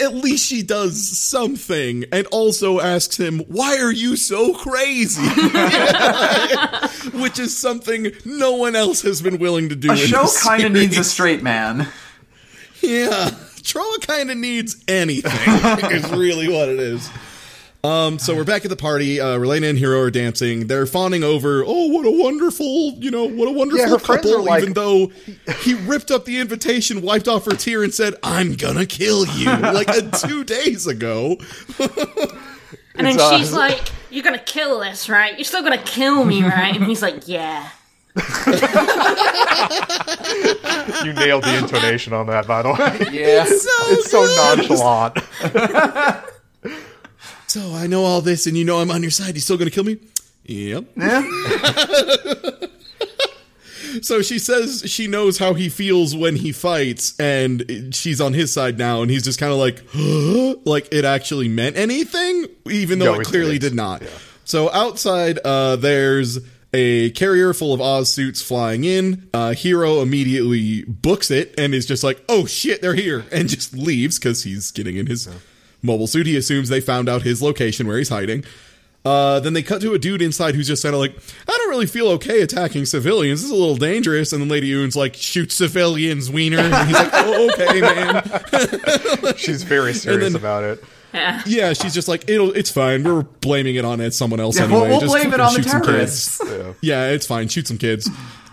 At least she does something, and also asks him, "Why are you so crazy?" Which is something no one else has been willing to do. A show kind of needs a straight man. Yeah, Trowa kind of needs anything. is really what it is. Um, so we're back at the party. Uh, Relena and Heero are dancing. They're fawning over, oh, what a wonderful, you know, what a wonderful Yeah, couple. like- even though he ripped up the invitation, wiped off her tear, and said, "I'm gonna kill you," like uh, two days ago. And then It's, uh, she's like, You're gonna kill this, right? You're still gonna kill me, right? And he's like, Yeah. You nailed the intonation on that, by the way. Yeah. It's so nonchalant. <laughs> So I know all this, and you know I'm on your side. You still gonna kill me? Yep. yeah. <laughs> So she says she knows how he feels when he fights, and she's on his side now, and he's just kind of like, <gasps> like it actually meant anything, even though No, it it clearly didn't. did not. So outside, uh, there's a carrier full of Oz suits flying in. Uh, Heero immediately books it and is just like, "Oh shit, they're here," and just leaves because he's getting in his mobile suit. He assumes they found out his location where he's hiding. Uh, then they cut to a dude inside who's just kind of like, I don't really feel okay attacking civilians. This is a little dangerous. And then Lady Une's like, shoot civilians, wiener. And he's like, oh, okay, man. <laughs> She's very serious then- about it. Yeah. Yeah, she's just like, it'll, it's fine. We're blaming it on it, someone else Yeah, anyway. we'll, we'll Just blame it fucking on the shoot some kids." terrorists. <laughs> Yeah, it's fine. Shoot some kids.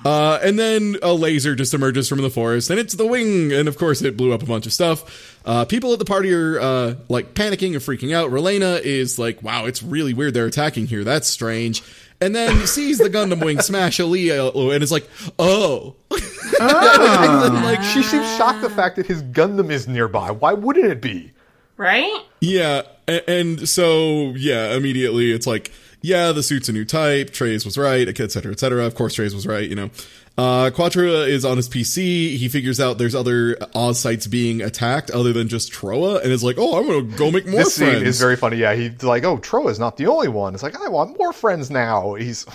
Uh, and then a laser just emerges from the forest, and it's the wing, and of course it blew up a bunch of stuff. Uh, people at the party are uh, like panicking and freaking out. Relena is like, "Wow, it's really weird they're attacking here. That's strange." And then <laughs> sees the Gundam wing smash a Leo, and is like, "Oh, <laughs> And then, like, she seems shocked the fact that his Gundam is nearby. Why wouldn't it be? Right? Yeah, a- and so yeah, immediately it's like, yeah, the suit's a new type. Treize was right, et cetera, et cetera. Of course, Treize was right. You know, uh, Quatre is on his PC. He figures out there's other Oz sites being attacked other than just Trowa, and is like, oh, I'm gonna go make more This scene friends. is very funny. Yeah, he's like, "Oh, Trowa is not the only one." It's like, I want more friends now. He's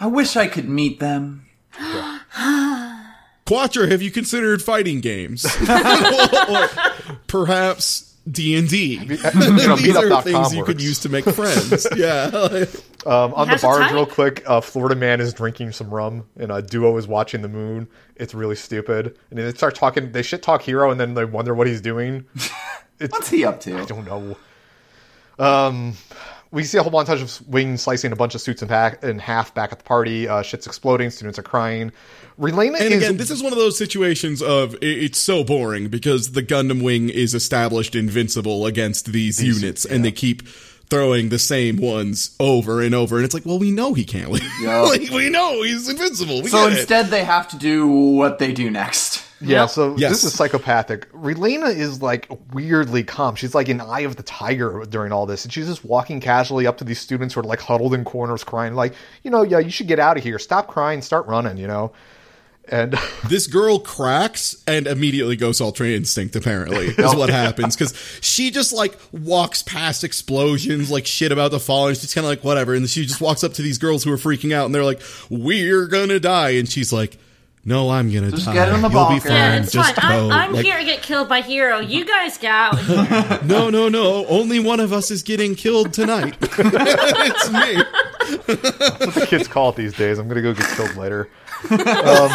I wish I could meet them. Quatre, have you considered fighting games, <laughs> <laughs> or perhaps D and D? These are meetup.com things you could use to make friends. <laughs> yeah. Um, on the has barge, real quick, uh, Florida man is drinking some rum, and a duo is watching the moon. It's really stupid, and then they start talking. They shit talk Heero, and then they wonder what he's doing. <laughs> It's What's he up to? I don't know. Um, we see a whole montage of Wing slicing a bunch of suits in, back, in half back at the party. Uh, shit's exploding. Students are crying. Relena And is again, this is one of those situations of i- it's so boring because the Gundam wing is established invincible against these, units, and they keep throwing the same ones over and over. And it's like, well, we know he can't win. <laughs> Like, we know he's invincible. We So get it. instead, they have to do what they do next. Yeah, so Yes. this is psychopathic. Relena is like weirdly calm. She's like an eye of the tiger during all this, and she's just walking casually up to these students who are like huddled in corners, crying, like, you know, yeah, you should get out of here. Stop crying, start running, you know. And <laughs> this girl cracks and immediately goes ultra instinct apparently is what <laughs> happens because she just like walks past explosions like shit about to fall and she's kind of like whatever and she just walks up to these girls who are freaking out and they're like we're gonna die and she's like no i'm gonna Just die get in the you'll be fine Yeah, it's just fine. I'm, I'm Like, here to get killed by Heero. You <laughs> guys get out. <laughs> no no no only one of us is getting killed tonight <laughs> it's me what the kids call it these days. I'm gonna go get killed later. Um,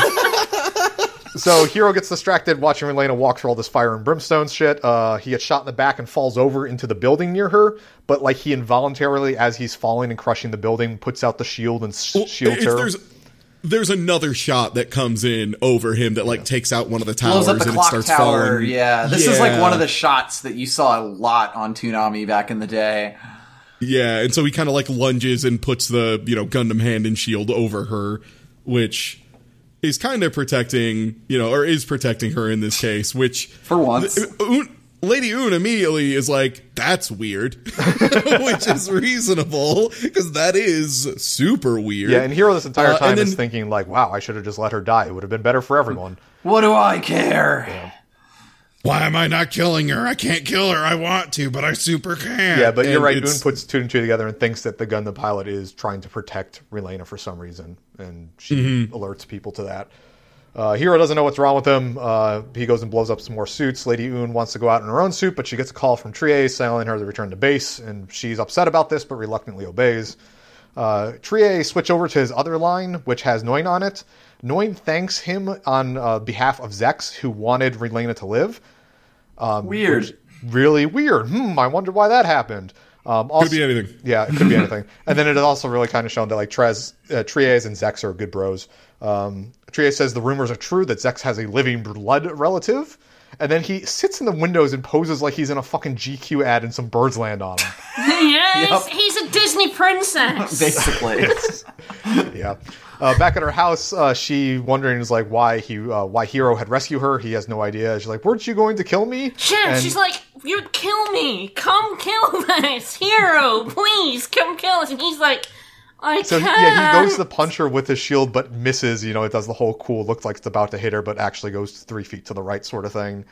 So Heero gets distracted watching Relena walk through all this fire and brimstone shit. Uh, he gets shot in the back and falls over into the building near her. But like he involuntarily, as he's falling and crushing the building, puts out the shield and s- shields her. there's there's another shot that comes in over him that like takes out one of the towers Blows up the and it starts tower. falling. Yeah, this is like one of the shots that you saw a lot on Toonami back in the day. Yeah, and so he kind of like lunges and puts the you know Gundam hand and shield over her, which is kind of protecting you know or is protecting her in this case. Which For once. Uh, un, Lady Une immediately is like, "That's weird," <laughs> which is reasonable because that is super weird. yeah, and Heero this entire Uh, time is thinking like, "Wow, I should have just let her die. It would have been better for everyone." What do I care? Why am I not killing her? I can't kill her. I want to, but I super can't. Yeah, but you're right. it's- Boone puts two and two together and thinks that the gun the pilot is trying to protect Relena for some reason, and she Mm-hmm. alerts people to that. Uh, Heero doesn't know what's wrong with him. Uh, he goes and blows up some more suits. Lady Une wants to go out in her own suit, but she gets a call from Treize telling her to return to base, and she's upset about this, but reluctantly obeys. Uh, Treize switch over to his other line, which has Noin on it. Noin thanks him on uh, behalf of Zechs, who wanted Relena to live. Weird. Really weird. Hmm, I wonder why that happened. Um, also, Could be anything. Yeah, it could be <laughs> anything. And then it is also really kind of shown that like Treize, uh, Treize and Zechs are good bros. Um, Treize says the rumors are true that Zechs has a living blood relative. And then he sits in the windows and poses like he's in a fucking GQ ad and some birds land on him. <laughs> yes, Yep. he's a Disney princess. <laughs> Basically. <laughs> yeah. Uh, back at her house, uh, she wondering is like why he uh, why Heero had rescued her. He has no idea. She's like, "Weren't you going to kill me?" Yeah, And- she's like, "You'd kill me. Come kill this Heero, please. Come kill us." And he's like, "I So he, can't." yeah, he goes to punch her with his shield, but misses. You know, it does the whole cool, looks like it's about to hit her, but actually goes three feet to the right, sort of thing.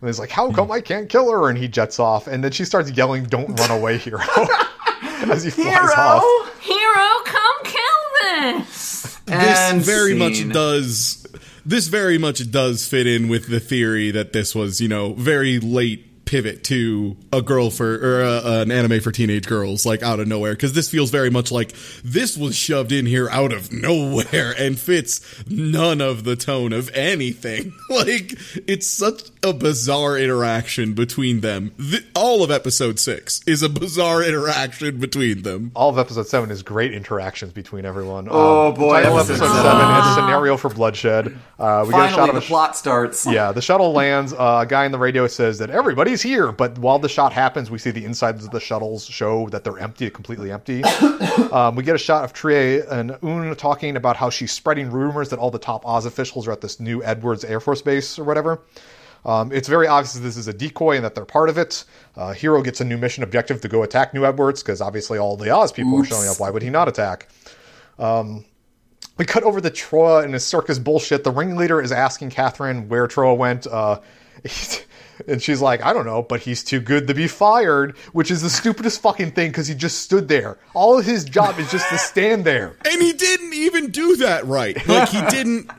And he's like, "How hmm. come I can't kill her?" And he jets off, and then she starts yelling, "Don't run away, Heero!" <laughs> As he flies off. Heero. Heero, come kill this. this And very much does this very much does fit in with the theory that this was you know very late pivot to a girl for or uh, an anime for teenage girls like out of nowhere. Because this feels very much like this was shoved in here out of nowhere and fits none of the tone of anything. <laughs> Like it's such a bizarre interaction between them Th- all of episode 6 is a bizarre interaction between them All of episode seven is great interactions between everyone. Oh, Um, boy, title episode episode seven. seven is <laughs> scenario for bloodshed. Uh, we get a shot of the sh- plot starts. <laughs> Yeah, the shuttle lands. Uh, a guy in the radio says that everybody's here, but while the shot happens, we see the insides of the shuttles show that they're empty, completely empty. <coughs> um, we get a shot of Treize and Une talking about how she's spreading rumors that all the top Oz officials are at this new Edwards Air Force Base or whatever. Um, it's very obvious that this is a decoy and that they're part of it. Uh, Heero gets a new mission objective to go attack New Edwards because obviously all the Oz people are showing up. Why would he not attack? we cut over the Trowa and his circus bullshit. The ringleader is asking Catherine where Trowa went. Uh, <laughs> and she's like, I don't know, but he's too good to be fired, which is the stupidest fucking thing because he just stood there. All of his job is just to stand there. And he didn't even do that right. Like he <laughs> didn't.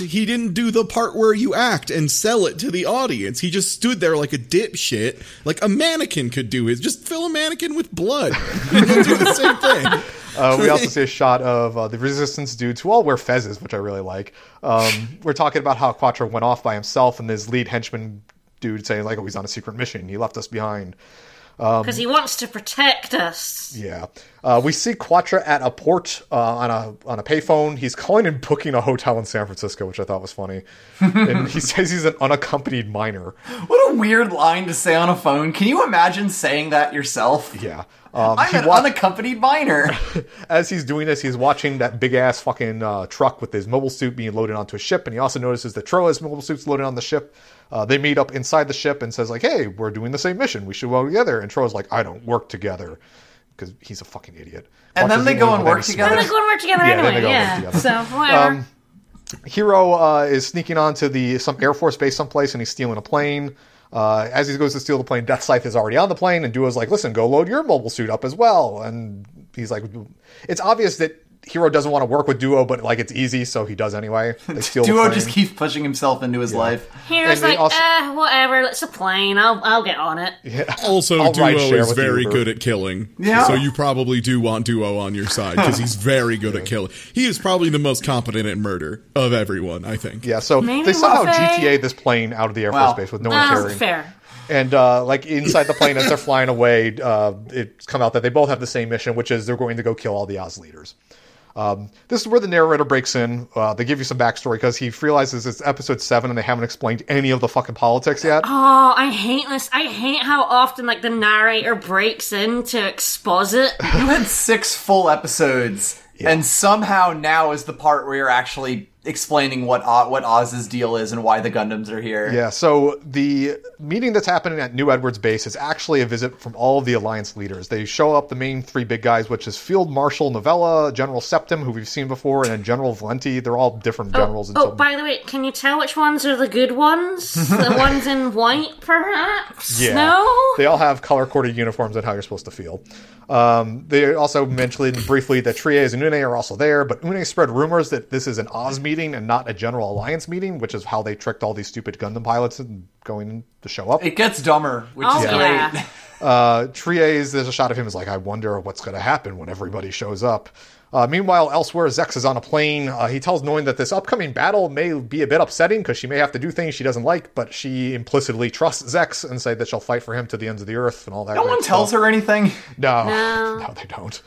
He didn't do the part where you act and sell it to the audience. He just stood there like a dipshit, like a mannequin could do his. Just fill a mannequin with blood. <laughs> He'll do the same thing. Uh, we also see a shot of uh, the resistance dudes who all wear fezzes, which I really like. Um, we're talking about how Quatre went off by himself and his lead henchman dude saying like, "Oh, he's on a secret mission. He left us behind." Because he wants to protect us. Yeah, uh, we see Quatre at a port uh, on a on a payphone. He's calling and booking a hotel in San Francisco, which I thought was funny. <laughs> and he says he's an unaccompanied minor. What a weird line to say on a phone. Can you imagine saying that yourself? Yeah. Um, I'm he an wa- unaccompanied minor. <laughs> as he's doing this, he's watching that big ass fucking uh, truck with his mobile suit being loaded onto a ship, and he also notices that Trowa's mobile suit's loaded on the ship. Uh, they meet up inside the ship and says like, "Hey, we're doing the same mission. We should work together." And Trowa's like, "I don't work together," because he's a fucking idiot. And then they go and work together? We're smart. go and work together Yeah, anyway. they go and work Yeah. together. So whatever. Um, Heero uh, is sneaking onto the some Air Force base someplace and he's stealing a plane. Uh, as he goes to steal the plane, Deathscythe is already on the plane, and Duo's like, "Listen, go load your mobile suit up as well." And he's like, "It's obvious that Heero doesn't want to work with Duo, but like it's easy, so he does anyway. <laughs> They steal Duo plane. just keeps pushing himself into his life. Heero's like, also- eh, whatever. It's a plane. I'll I'll get on it. <laughs> Also, I'll Duo is very good at killing. Yeah. So you probably do want Duo on your side because he's <laughs> very good at killing. He is probably the most competent at murder of everyone, I think. Yeah, so Maybe they somehow Luffy? GTA this plane out of the Air Wow. Force Base with no one Oh, caring. fair. And uh, like inside the plane as they're flying away, uh, it's come out that they both have the same mission, which is they're going to go kill all the Oz leaders. Um, this is where the narrator breaks in. Uh, they give you some backstory because he realizes it's episode seven and they haven't explained any of the fucking politics yet. Oh, I hate this. I hate how often like the narrator breaks in to expose it. You had six full episodes, and somehow now is the part where you're actually explaining what O- what Oz's deal is and why the Gundams are here. Yeah, so the meeting that's happening at New Edwards Base is actually a visit from all of the Alliance leaders. They show up the main three big guys, which is Field Marshal Noventa, General Septem, who we've seen before, and then General Valenti. They're all different generals. Oh, until oh, by the way, can you tell which ones are the good ones? the <laughs> ones in white, perhaps? Yeah. No? They all have color coded uniforms and how you're supposed to feel. Um, they also mentioned briefly that Treize and Une are also there, but Une spread rumors that this is an Oz meeting and not a General Alliance meeting, which is how they tricked all these stupid Gundam pilots into going to show up. It gets dumber, which Oh, is yeah. great. <laughs> Uh, Treize, there's a shot of him as like, I wonder what's going to happen when everybody shows up. Uh, meanwhile, elsewhere, Zechs is on a plane. Uh, he tells Noin that this upcoming battle may be a bit upsetting because she may have to do things she doesn't like, but she implicitly trusts Zechs and say that she'll fight for him to the ends of the earth and all that. No one tells stuff. her anything. No, No. <laughs> no, they don't.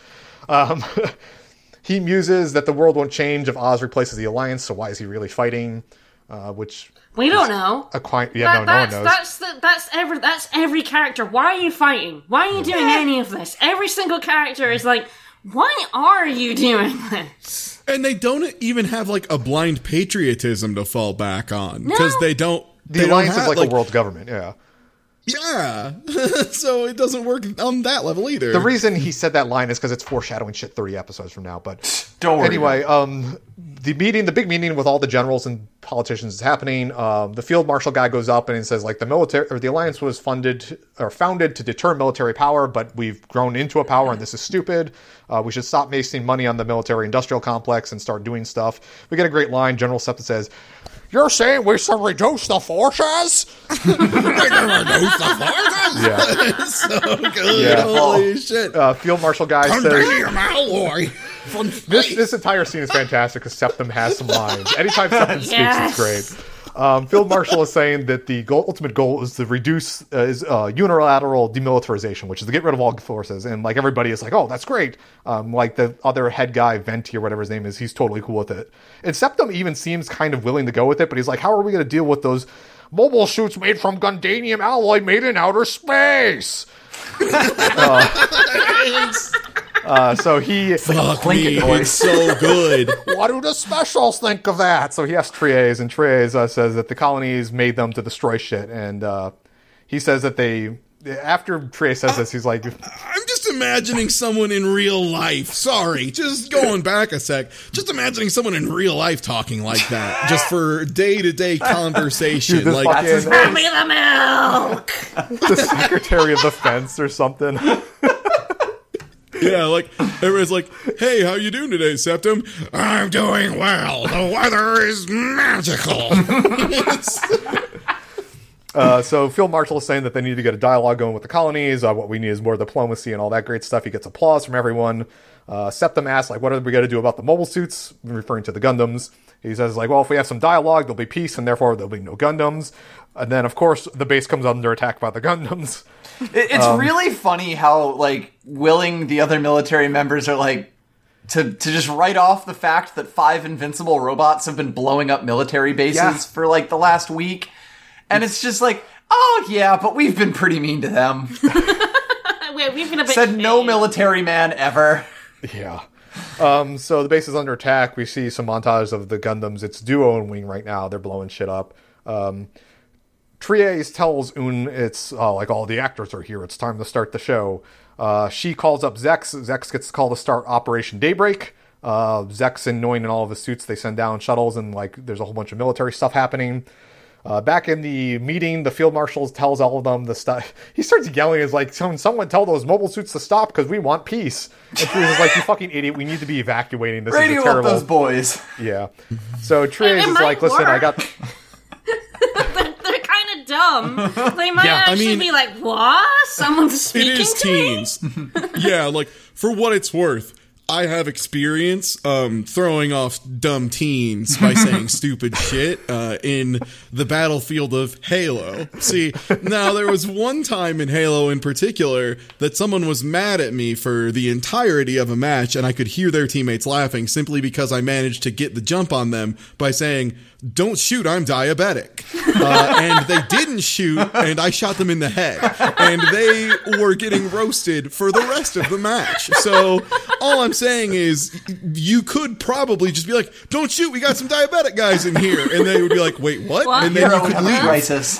Um, <laughs> he muses that the world won't change if Oz replaces the Alliance, so why is he really fighting? Uh, which We don't know. a quite yeah, That- no, no one that's, knows. that's the, that's every that's every character. Why are you fighting? Why are you doing any of this? Every single character is like, why are you doing this? And they don't even have like a blind patriotism to fall back on because No. they don't. the they don't Alliance have, is like, a world government, yeah. Yeah, <laughs> so it doesn't work on that level either. The reason he said that line is because it's foreshadowing shit 30 episodes from now. But <sighs> Don't worry. anyway, um, the meeting, the big meeting with all the generals and politicians is happening. Um, the field marshal guy goes up and he says, like, the military or the alliance was funded or founded to deter military power, but we've grown into a power and this is stupid. Uh, we should stop wasting money on the military industrial complex and start doing stuff. We get a great line. General Septem says, You're saying we should reduce the forces? <laughs> yeah. <laughs> so good. Yeah. Holy shit. Uh, field marshal guy says, Malloy. From This this entire scene is fantastic because Septem has some lines. Anytime Septem <laughs> speaks, it's great. Um, Field Marshal is saying that the goal, ultimate goal is to reduce uh, is uh, unilateral demilitarization, which is to get rid of all forces. And like everybody is like, oh, that's great. Um, like the other head guy, Venti or whatever his name is, he's totally cool with it. And Septem even seems kind of willing to go with it, but he's like, how are we going to deal with those mobile suits made from Gundanium alloy made in outer space? <laughs> Uh, so he Fuck me. Plinkett. It's so good. <laughs> what do the specials think of that? So he asks Treize, and Treize uh, says that the colonies made them to destroy shit, and uh, he says that they. After Tries says this, he's like, I'm just imagining someone in real life. Sorry, just going back a sec. Just imagining someone in real life talking like that, just for day to day conversation. Dude, like, fucking- That's his Give voice. me the milk. the Secretary of Defense or something. <laughs> yeah, like everyone's like, "Hey, how you doing today, Septem?" I'm doing well. The weather is magical. <laughs> Uh, so Phil Marshall is saying that they need to get a dialogue going with the colonies. Uh, what we need is more diplomacy and all that great stuff. He gets applause from everyone. Uh, Septem asks, like, what are we going to do about the mobile suits? Referring to the Gundams. He says, like, well, if we have some dialogue, there'll be peace, and therefore there'll be no Gundams. And then, of course, the base comes under attack by the Gundams. <laughs> It- it's really funny how like willing the other military members are like to to just write off the fact that five invincible robots have been blowing up military bases Yeah. for like the last week, and it's just like, oh yeah, but we've been pretty mean to them. <laughs> We've been a bit Said no military man ever. Yeah. Um, so the base is under attack. We see some montages of the Gundams. It's Duo and Wing right now. They're blowing shit up. Um, Treize tells Une it's uh, like all the actors are here. It's time to start the show. Uh, she calls up Zechs. Zechs gets the call to start Operation Daybreak. Uh, Zechs and Noin and all of his suits they send down shuttles and like there's a whole bunch of military stuff happening. Uh, back in the meeting, the field marshal tells all of them the stuff. <laughs> He starts yelling, "Is like, someone, someone tell those mobile suits to stop because we want peace." And Treize is like, "You fucking idiot! We need to be evacuating. This Radio is a terrible." those boys. Yeah. So Treize is like, "Listen, I got." <laughs> They're kind of dumb. <laughs> They might Yeah, I actually mean- be like, "What? Someone's speaking is to me." teens. <laughs> yeah, like for what it's worth, I have experience um, throwing off dumb teens by <laughs> saying stupid shit uh, in the battlefield of Halo. See, now there was one time in Halo in particular that someone was mad at me for the entirety of a match, and I could hear their teammates laughing simply because I managed to get the jump on them by saying, "Don't shoot, I'm diabetic," uh, and they didn't shoot, and I shot them in the head, and they were getting roasted for the rest of the match. So all I'm saying is, you could probably just be like, "Don't shoot, we got some diabetic guys in here," and they would be like, "Wait, what?" What? And then Heero you would could have a leave. crisis.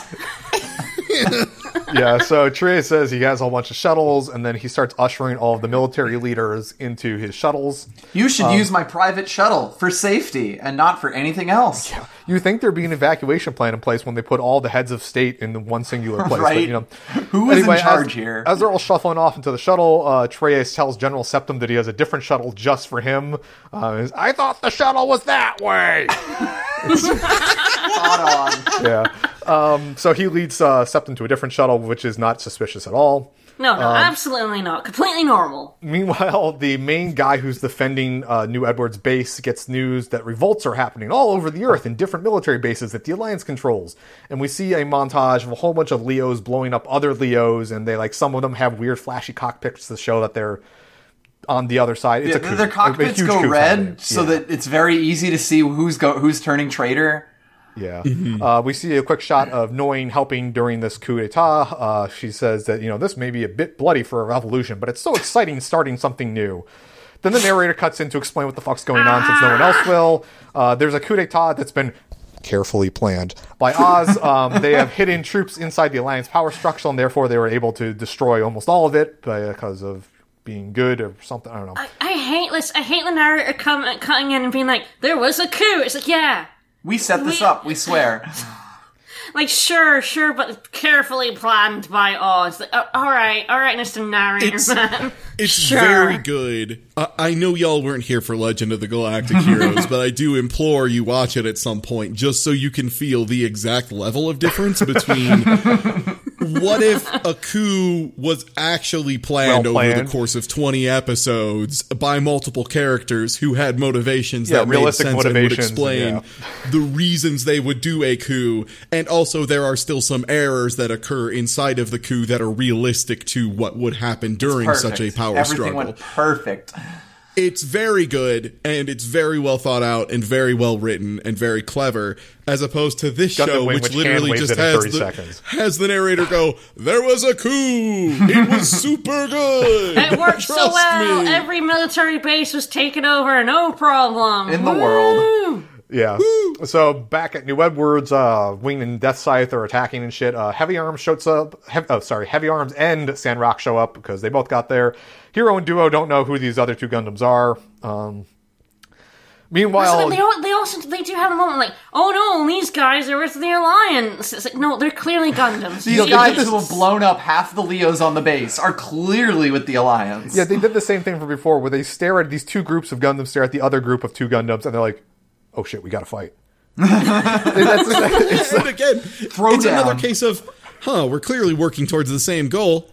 <laughs> <laughs> <laughs> yeah, so Treize says he has a whole bunch of shuttles, and then he starts ushering all of the military leaders into his shuttles. You should Um, use my private shuttle for safety and not for anything else. Yeah. You think there'd be an evacuation plan in place when they put all the heads of state in the one singular place, Right. But, you know, Who is in Anyway, charge as, here? As they're all shuffling off into the shuttle, uh, Treize tells General Septem that he has a different shuttle just for him. Uh, I thought the shuttle was that way. <laughs> Spot on. yeah. Um, so he leads uh, Septem to a different shuttle, which is not suspicious at all. No, Um, no, absolutely not. Completely normal. Meanwhile, the main guy who's defending uh, New Edwards base gets news that revolts are happening all over the earth in different military bases that the Alliance controls. And we see a montage of a whole bunch of Leos blowing up other Leos, and they like some of them have weird flashy cockpits to show that they're on the other side. It's Yeah, a coup. their A- a cockpits go red happening. so Yeah. that it's very easy to see who's go who's turning traitor. Yeah. Uh, we see a quick shot of Noin helping during this coup d'etat. Uh, she says that, you know, this may be a bit bloody for a revolution, but it's so exciting starting something new. Then the narrator cuts in to explain what the fuck's going on since no one else will. Uh, there's a coup d'etat that's been carefully planned by Oz. Um, they have hidden troops inside the Alliance power structure, and therefore they were able to destroy almost all of it because of being good or something. I don't know. I, I hate this. I hate the narrator coming, cutting in and being like, "There was a coup." It's like, yeah, We set this We- up, we swear. <laughs> like sure, sure, but carefully planned by Oz. Like, uh, all right, all right, Mister Narrator It's- man. It's Sure. very good. I, I know y'all weren't here for Legend of the Galactic <laughs> Heroes, but I do implore you watch it at some point just so you can feel the exact level of difference between <laughs> what if a coup was actually planned Well over the course of 20 episodes by multiple characters who had motivations Yeah, that made realistic sense and would explain yeah. the reasons they would do a coup and also there are still some errors that occur inside of the coup that are realistic to what would happen during such a power Everything struggle went perfect. It's very good and it's very well thought out and very well written and very clever as opposed to this Gundam show Wing, which which literally just has the, seconds. has the narrator go there was a coup it was <laughs> super good It worked so well. me." Every military base was taken over, no problem. In the Woo! world. Yeah. So back at New Edwards, uh, Wing and Death Scythe are attacking and shit. Uh, Heavy Arms shows up. Hev- oh, sorry, Heavy Arms and Sandrock show up because they both got there. Heero and Duo don't know who these other two Gundams are. Um, meanwhile, So they, al- they also they do have a moment like, oh no, these guys are with the Alliance. It's like, no, they're clearly Gundams. These guys who have blown up half the Leos on the base are clearly with the Alliance. yeah, they did the same thing from before, where they stare at these two groups of Gundams, stare at the other group of two Gundams, and they're like, "Oh shit, we gotta fight." That's exactly- it's- and again Throw it's another case of huh we're clearly working towards the same goal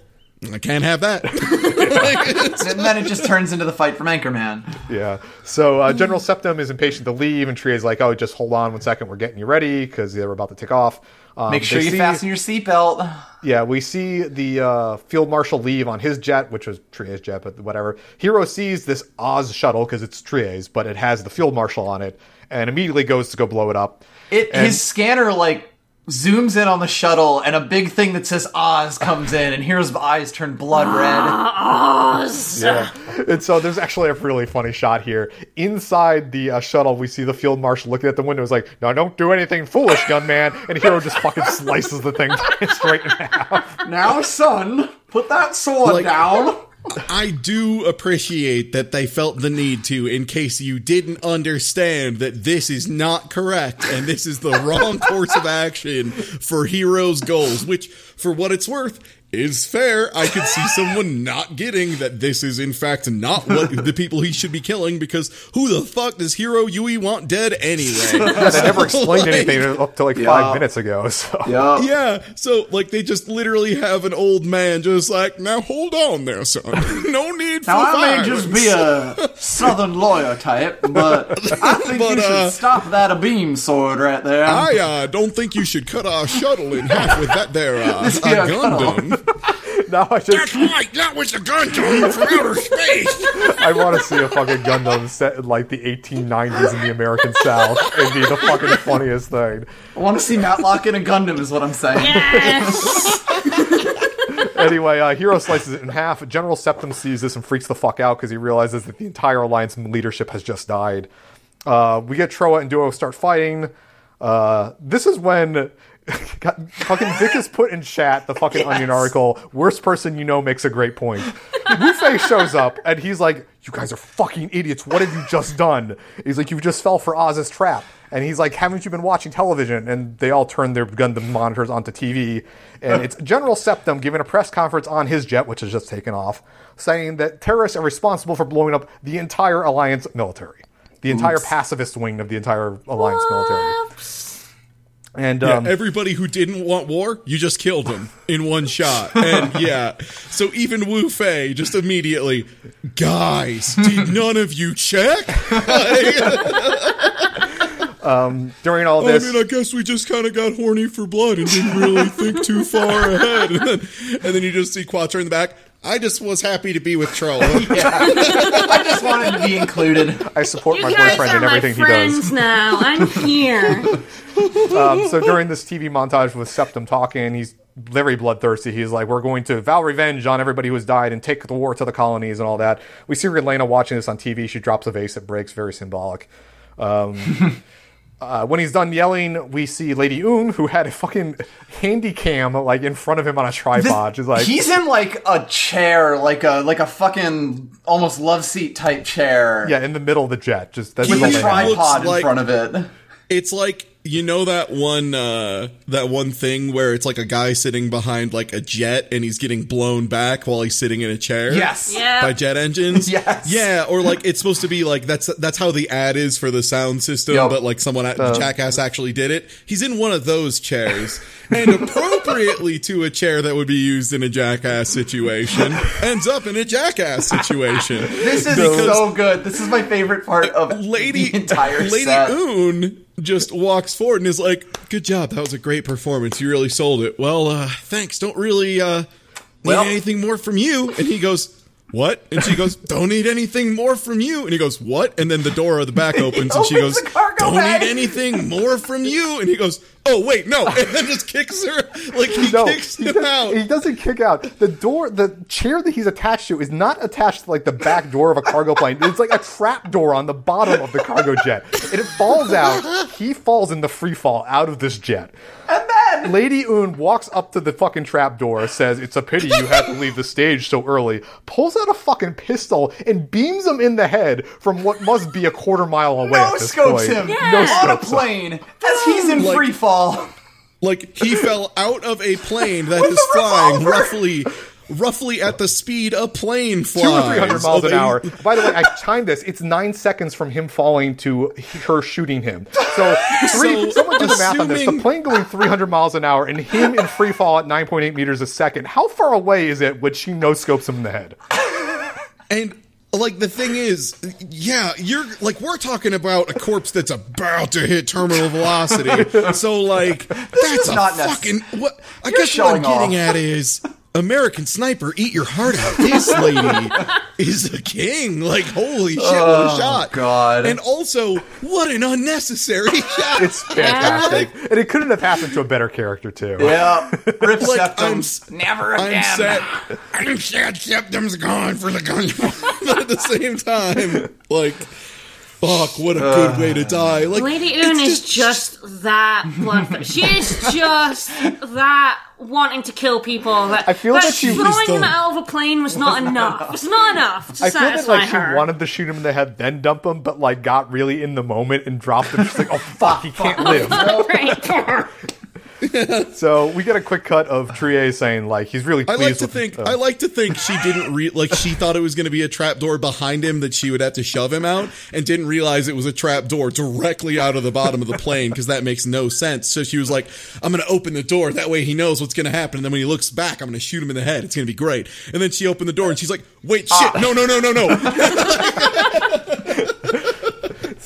I can't have that. and <laughs> <laughs> then it just turns into the fight from Anchorman. Yeah. So uh, General Septem is impatient to leave, and Treize's like, "Oh, just hold on one second. We're getting you ready because they're about to take off." Um, Make sure you see- fasten your seatbelt. Yeah, we see the uh, field marshal leave on his jet, which was Treize's jet, but whatever. Heero sees this Oz shuttle because it's Treize's, but it has the field marshal on it, and immediately goes to go blow it up. It And- his scanner like zooms in on the shuttle, and a big thing that says Oz comes in, and Heero's eyes turn blood red. Oz. Yeah. and so there's actually a really funny shot here. Inside the uh, shuttle, we see the field marshal looking at the window. Is like, "No, don't do anything foolish, gunman." And Heero just fucking slices the thing <laughs> straight in half. Now, son, put that sword Like- down. I do appreciate that they felt the need to, in case you didn't understand that this is not correct and this is the wrong course of action for Heero's goals, which, for what it's worth, is fair. I could see <laughs> someone not getting that this is in fact not what <laughs> the people he should be killing because who the fuck does Heero Yuy want dead anyway? <laughs> Yeah, they never explained like- anything up to like Yeah. five minutes ago. So Yeah. Yeah, so like they just literally have an old man just like, now hold on there, son. No need for Now I may just be a southern lawyer type, but I think But, you should uh, stop that a beam sword right there. I uh, don't think you should cut our shuttle in half with that there uh, a Yeah, cut. Gundam. <laughs> now I just right, that was the Gundam from outer space. <laughs> I want to see a fucking Gundam set in like the 1890s in the American South. It'd be the fucking funniest thing. I want to see Matlock in a Gundam, is what I'm saying. Yes. <laughs> Anyway, uh, Heero slices it in half. General Septem sees this and freaks the fuck out because he realizes that the entire Alliance leadership has just died. Uh, we get Trowa and Duo start fighting. Uh, this is when God, fucking Vic has put in chat the fucking Onion article. Worst person you know makes a great point. Wu-Fei shows up and he's like, "You guys are fucking idiots. What have you just done?" He's like, "You just fell for Oz's trap." And he's like, "Haven't you been watching television?" And they all turn their Gundam monitors onto TV, and it's General Septem giving a press conference on his jet, which has just taken off, saying that terrorists are responsible for blowing up the entire Alliance military, the entire pacifist wing of the entire Alliance military. And Yeah, um, everybody who didn't want war, you just killed them in one shot. <laughs> And yeah, so even Wu Fei just immediately, guys, did none of you check? <laughs> during all this, I mean, I guess we just kind of got horny for blood and didn't really think too far <laughs> ahead. And then, and then you just see Quatre in the back. I just was happy to be with Trowa. <laughs> I just wanted to be included. I support You my guys boyfriend are in my everything he friends does. now. I'm here. <laughs> Um, so during this TV montage with Septem talking, he's very bloodthirsty. He's like, "We're going to vow revenge on everybody who has died and take the war to the colonies and all that." We see Relena watching this on TV. She drops a vase, it breaks. Very symbolic. Um, <laughs> uh, when he's done yelling, we see Lady Une, who had a fucking handy cam like in front of him on a tripod. She's like, He's in like a chair, like a like a fucking almost love seat type chair. yeah, in the middle of the jet. Just that's With a they have. tri- tripod in like- front of it. it's like you know that one uh that one thing where it's like a guy sitting behind like a jet and he's getting blown back while he's sitting in a chair Yes. Yeah. by jet engines <laughs> Yes. yeah or like it's supposed to be like that's that's how the ad is for the sound system Yup. but like someone at jackass actually did it he's in one of those chairs <laughs> and appropriately to a chair that would be used in a jackass situation <laughs> ends up in a jackass situation This is so good. This is my favorite part of lady the entire lady set. Une just walks forward and is like, "Good job, that was a great performance. You really sold it. Well, uh, thanks. Don't really uh, need Well- anything more from you." And he goes. What? And she goes, "Don't need anything more from you." And he goes, "What?" And then the door of the back <laughs> opens, and she opens goes, the cargo "Don't bag." need anything more from you." And he goes, "Oh wait, no!" And then just kicks her, like he No, kicks he, him does, out. he doesn't kick out. The door, the chair that he's attached to is not attached to like the back door of a cargo plane. It's like a trap door on the bottom of the cargo jet. And it falls out. He falls in the free fall out of this jet. And then Lady Une walks up to the fucking trap door, says, It's a pity you had to leave the stage so early, pulls out a fucking pistol and beams him in the head from what must be a quarter mile away. no at this scopes point. him No on a scopes him. plane as he's in Like- free fall. Like he fell out of a plane that With is a flying roughly roughly at the speed a plane flies. two or three hundred miles an hour. <laughs> By the way, I timed this. It's nine seconds from him falling to her shooting him. So, <laughs> three, So, someone do the math on this. The plane going 300 miles an hour and him in free fall at 9.8 meters a second. How far away is it when she no scopes him in the head? And like the thing is, yeah, you're like we're talking about a corpse that's about to hit terminal velocity. so like that's a not fucking what I You're guess what I'm showing getting off. at is American Sniper, eat your heart out. <laughs> This lady is a king. Like holy shit, what a oh, shot! Oh, God. And also, what an unnecessary <laughs> shot. It's fantastic. <laughs> And it couldn't have happened to a better character, too. Yeah, Rip Like, Septem. I'm s- Never I'm again. sad. I'm sad Septem's gone for the gun. but at the same time, like, fuck, what a good way to die. Like, Lady Une is just that bloodthirsty. She is just that wanting to kill people. That, I feel that she throwing still- him out of a plane was not <laughs> enough. It's not enough to I feel that satisfy like she wanted to shoot him in the head, then dump him, but like got really in the moment and dropped him. She's like, "Oh fuck, he can't live." <laughs> <laughs> <laughs> So we get a quick cut of Treize saying like he's really I like to with. think uh, I like to think she didn't re- like she thought it was going to be a trap door behind him that she would have to shove him out and didn't realize it was a trap door directly out of the bottom of the plane because that makes no sense. So she was like, "I'm going to open the door that way he knows what's going to happen." And then when he looks back, I'm going to shoot him in the head. It's going to be great. And then she opened the door and she's like, "Wait, shit! No, no, no, no, no!" <laughs>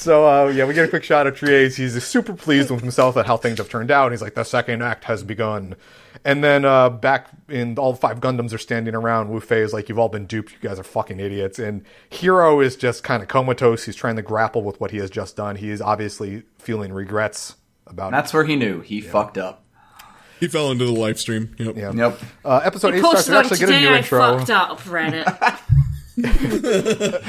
So uh, yeah, we get a quick shot of Treize. He's super pleased with himself at how things have turned out. He's like, the second act has begun. And then uh, back in all five Gundams are standing around. Wu Fei is like, you've all been duped. You guys are fucking idiots. And Heero is just kind of comatose. He's trying to grapple with what he has just done. He is obviously feeling regrets about it. That's where he knew he fucked up. he fell into the live stream. Yep. Yeah. Yep. Uh, episode eight starts. Posted We actually get a today. new I intro. fucked up Reddit. <laughs> <laughs>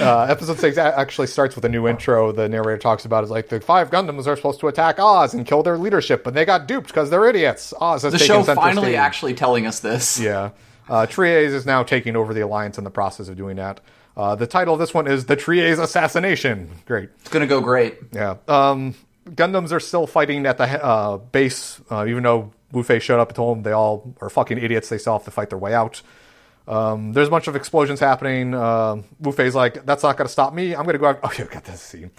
Uh, episode six actually starts with a new intro. The narrator talks about is like the five Gundams are supposed to attack Oz and kill their leadership, but they got duped because they're idiots. Oz has The show finally stage. actually telling us this. Yeah. Uh, Treize is now taking over the alliance in the process of doing that. Uh, the title of this one is The Treize Assassination. Great. It's gonna go great. Yeah. Um, Gundams are still fighting at the uh, base, uh, even though Wu Fei showed up and told them they all are fucking idiots. They still have to fight their way out. Um, there's a bunch of explosions happening. Uh, Wu Fei's like, that's not going to stop me. I'm going to go out. <laughs> Okay, I got this scene.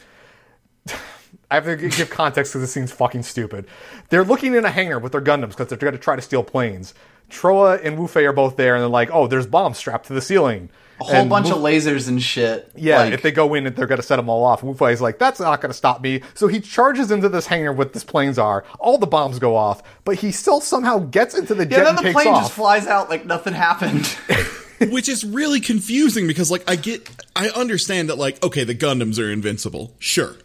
<laughs> I have to give context because this scene's fucking stupid. They're looking in a hangar with their Gundams because they're going to try to steal planes. Trowa and Wu Fei are both there, and they're like, "Oh, there's bombs strapped to the ceiling." A whole And bunch Wu- of lasers and shit. yeah, Like, if they go in, they're going to set them all off. Wu Fei's like, that's not going to stop me. So he charges into this hangar with this planes are. All the bombs go off, but he still somehow gets into the jet yeah, then the takes plane off. just flies out like nothing happened. <laughs> which is really confusing because like I get I understand that like okay the Gundams are invincible sure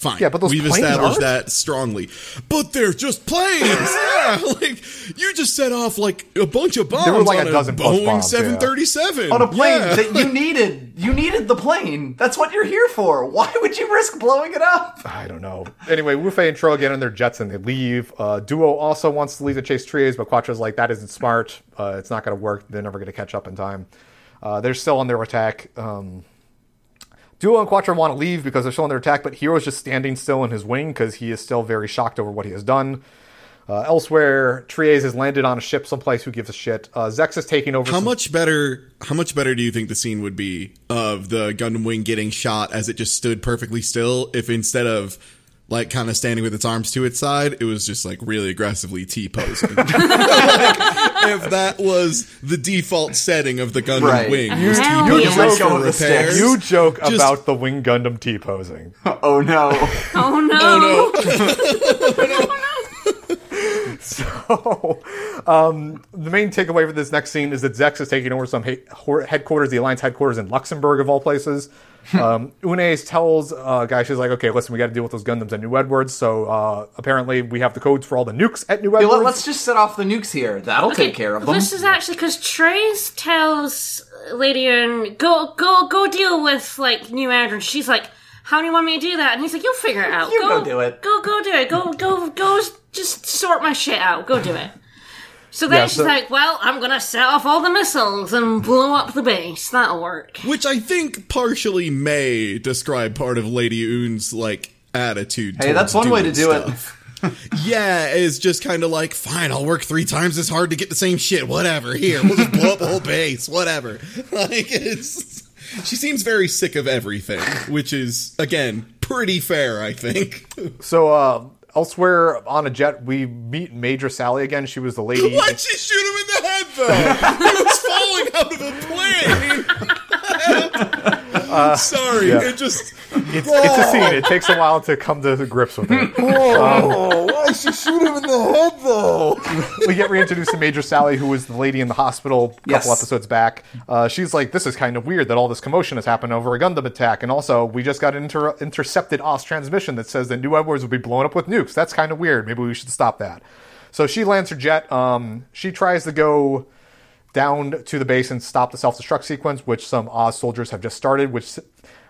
fine Yeah, but those we've planes established aren't? that strongly but they're just planes <laughs> yeah like you just set off like a bunch of bombs There were, like, on a dozen Boeing bombs, 737 on a plane Yeah. that you <laughs> needed. You needed the plane. That's what you're here for. Why would you risk blowing it up? I don't know. Anyway, Wu Fei and Tro get in their jets and they leave. Uh, Duo also wants to leave to chase Treize, but Quatre's like, that isn't smart. Uh, it's not going to work. They're never going to catch up in time. Uh, they're still on their attack. Um, Duo and Quatre want to leave because they're still their attack, but Heero's just standing still in his wing because he is still very shocked over what he has done. Uh, elsewhere, Treize has landed on a ship someplace. Who gives a shit? Uh, Zechs is taking over. how some- much better how much better do you think the scene would be of the Gundam wing getting shot as it just stood perfectly still if instead of like kind of standing with its arms to its side, it was just like really aggressively T posing. <laughs> like, if that was the default setting of the Gundam Right. wing, was T yeah. posing Let go for the sticks. repairs. You joke Just- about the Wing Gundam T posing. <laughs> <laughs> Oh no. Oh no! Oh no! So, um, the main takeaway for this next scene is that Zechs is taking over some he- headquarters, the Alliance headquarters in Luxembourg, of all places. Um, Une tells uh, guy, she's like, okay, listen, we got to deal with those Gundams at New Edwards. So uh, apparently, we have the codes for all the nukes at New Yeah, Edwards. let, us just set off the nukes here. That'll take care of them. This is actually because Treize tells Lady Erin, go, go, go deal with like New Edwards. She's like, "How do you want me to do that?" And he's like, "You'll figure it out. You go do it. Go, go do it. Go, go, go. Just sort my shit out. Go do it." So then Yeah, she's so- like, "Well, I'm gonna set off all the missiles and blow up the base. That'll work." Which I think partially may describe part of Lady Une's like attitude. Hey, that's one way to doing do it. yeah, is just kind of like, fine, I'll work three times as hard to get the same shit. Whatever. Here, we'll just blow up the whole base. Whatever. <laughs> Like it's. She seems very sick of everything, which is again pretty fair, I think. so, uh, elsewhere on a jet, we meet Major Sally again. She was the lady. Why'd she shoot him in the head though? he was falling out of a plane. <laughs> <laughs> <laughs> Sorry, it just. It's, it's a scene. It takes a while to come to grips with it. Oh, why she shoot him in the head though? <laughs> we get reintroduced to Major Sally, who was the lady in the hospital a couple Yes. episodes back. Uh, she's like, "This is kind of weird that all this commotion has happened over a Gundam attack, and also we just got an inter- intercepted Oz transmission that says that New Edwards will be blown up with nukes. That's kind of weird. Maybe we should stop that." So she lands her jet. Um, she tries to go down to the base and stop the self-destruct sequence, which some Oz soldiers have just started. Which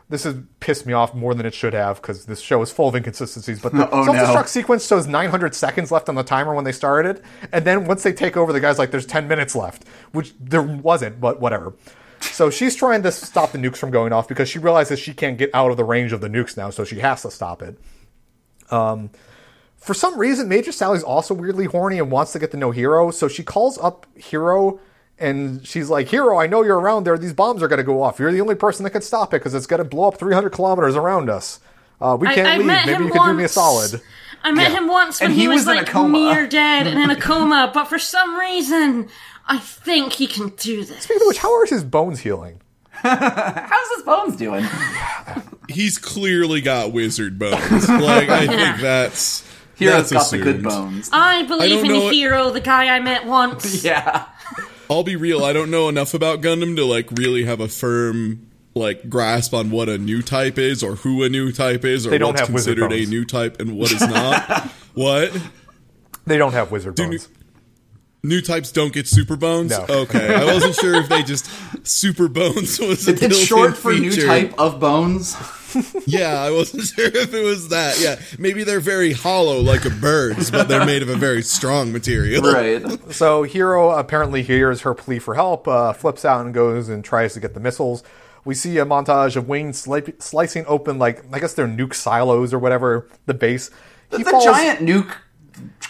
this has pissed me off more than it should have because this show is full of inconsistencies. But the <laughs> Oh, self-destruct sequence shows 900 seconds left on the timer when they started, and then once they take over, the guy's like, "There's 10 minutes left," which there wasn't, but whatever. So she's trying to stop the nukes from going off because she realizes she can't get out of the range of the nukes now, so she has to stop it. Um, for some reason, Major Sally's also weirdly horny and wants to get to know Heero, so she calls up Heero and she's like, Heero, I know you're around there. These bombs are going to go off. You're the only person that can stop it because it's going to blow up 300 kilometers around us. Uh, we can't I leave. Maybe him you could do me a solid. I met him once when And he, he was, was like coma. near dead and in a <laughs> coma, but for some reason, I think he can do this. Speaking of which, how are his bones healing? <laughs> How's his bones doing? <sighs> He's clearly got wizard bones. Like I think <laughs> that's Heero's that's got the good bones. I believe don't in know it- Heero, the guy I met once. Yeah. I'll be real. I don't know enough about Gundam to like really have a firm like grasp on what a new type is or who a new type is or what's considered a new type and what is not. <laughs> what? They don't have wizard Do bones. New types don't get super bones? No. Okay. I wasn't sure if they just super bones was a It's, it's short for new type of bones. <laughs> Yeah, I wasn't <laughs> sure if it was that. Yeah. Maybe they're very hollow like a bird's, but they're made of a very strong material. Right. <laughs> So Heero apparently hears her plea for help, uh, flips out and goes and tries to get the missiles. We see a montage of Wayne sli- slicing open, like I guess they're nuke silos or whatever, the base. He It's a falls- giant nuke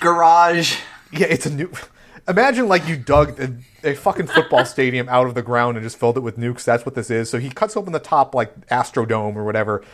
garage. Yeah, it's a nuke. Imagine like you dug a, a fucking football stadium out of the ground and just filled it with nukes. That's what this is. So he cuts open the top like Astrodome or whatever.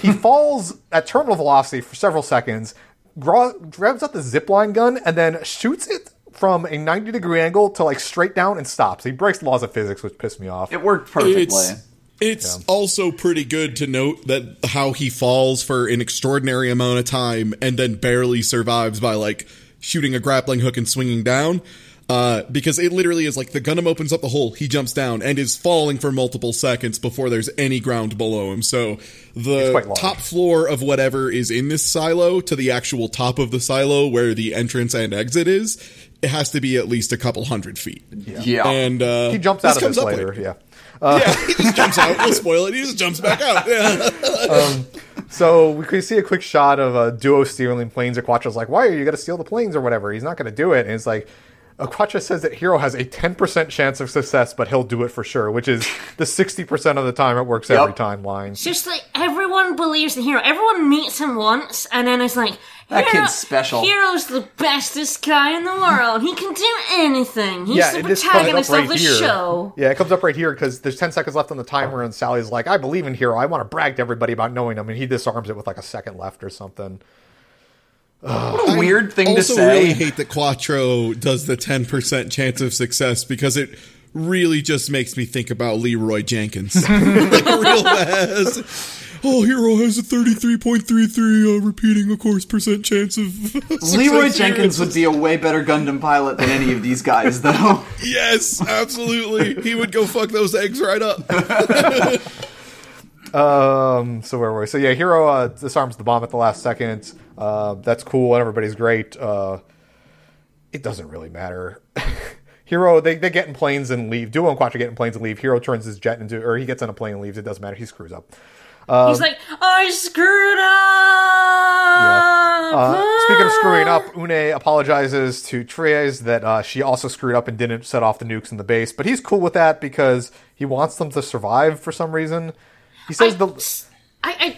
He <laughs> falls at terminal velocity for several seconds, gra- grabs out the zipline gun, and then shoots it from a 90 degree angle to like straight down and stops. He breaks laws of physics, which pissed me off. It worked perfectly. It's it's also pretty good to note that how he falls for an extraordinary amount of time and then barely survives by like shooting a grappling hook and swinging down. Uh, because it literally is like the Gundam opens up the hole, he jumps down and is falling for multiple seconds before there's any ground below him. So the top floor of whatever is in this silo to the actual top of the silo where the entrance and exit is, it has to be at least a couple hundred feet. Yeah. And uh, he jumps out of comes this later. later. Yeah. <laughs> yeah, he just jumps out. We'll spoil it. He just jumps back out. Yeah. <laughs> So we could see a quick shot of a duo stealing planes. Aquatra's like, "Why are you going to steal the planes or whatever?" He's not going to do it, and it's like. Aquatra says that Heero has a 10% chance of success, but he'll do it for sure, which is the 60% of the time it works every time line. It's just like everyone believes in Heero. Everyone meets him once, and then it's like, That Heero- kid's special. Heero's the bestest guy in the world. He can do anything. He's the it just comes up protagonist right of the here. show. Yeah, it comes up right here because there's 10 seconds left on the timer, and Sally's like, I believe in Heero. I want to brag to everybody about knowing him. And he disarms it with like a second left or something. what a weird thing to also say. really hate that Quatre does the 10% chance of success because it really just makes me think about Leroy Jenkins. <laughs> like real fast. Oh, Heero has a 33.33 uh, repeating, of course, percent chance of <laughs> success Leroy here. Jenkins would be a way better Gundam pilot than any of these guys, though. <laughs> Yes, absolutely. He would go fuck those eggs right up. <laughs> Um, so where were we? So yeah, Heero uh, disarms the bomb at the last second. Uh, that's cool, and everybody's great. Uh, it doesn't really matter. Heero, they, they get in planes and leave. Duo and Quatre get in planes and leave. Heero turns his jet into, or he gets on a plane and leaves. It doesn't matter. He screws up. Um, He's like, I screwed up. Uh, speaking of screwing up, <laughs> Une apologizes to Treize that uh, she also screwed up and didn't set off the nukes in the base, but he's cool with that because he wants them to survive for some reason. He says the I, I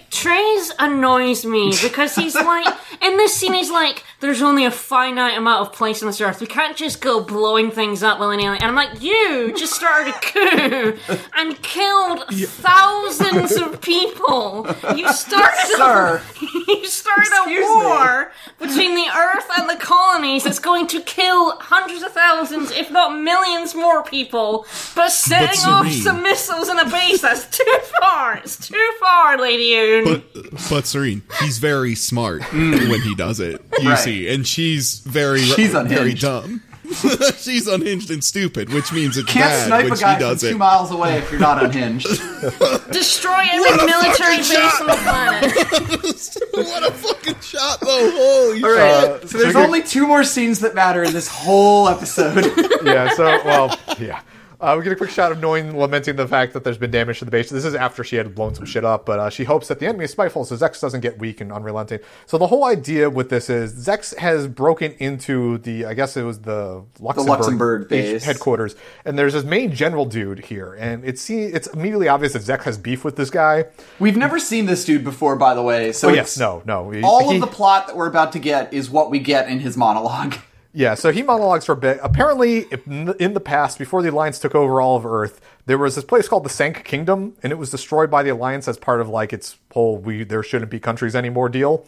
annoys me <laughs> because he's like in this scene he's like there's only a finite amount of place on this earth we can't just go blowing things up willy nilly and I'm like you just started a coup and killed thousands of <laughs> people you started Sir. a, <laughs> you started Excuse a war between the earth and the colonies that's going to kill hundreds of thousands if not millions more people but setting off some missiles in a base that's too far it's too far lady Une. But, but Serene, he's very smart mm. when he does it. You Right. See, and she's very, She's very unhinged. dumb. <laughs> she's unhinged and stupid, which means it's Can't bad snipe when a she guy from does two miles away if you're not unhinged. <laughs> Destroy every military base on the planet. <laughs> what a fucking shot, though! Holy All right. so there's so only two more scenes that matter in this whole episode. yeah. So well, yeah. Uh, we get a quick shot of Noin, lamenting the fact that there's been damage to the base. This is after she had blown some shit up, but uh, she hopes that the enemy is spiteful, so Zechs doesn't get weak and unrelenting. So the whole idea with this is Zechs has broken into the, I guess it was the Luxembourg, Luxembourg base. headquarters, and there's this main general dude here, and it's see, it's immediately obvious that Zechs has beef with this guy. We've never seen this dude before, by the way. So Oh, yes, no, no. He- all he- of the plot that we're about to get is what we get in his monologue. Yeah, so he monologues for a bit. Apparently, in the past, before the Alliance took over all of Earth, there was this place called the Sanc Kingdom, and it was destroyed by the Alliance as part of like its whole "we there shouldn't be countries anymore" deal.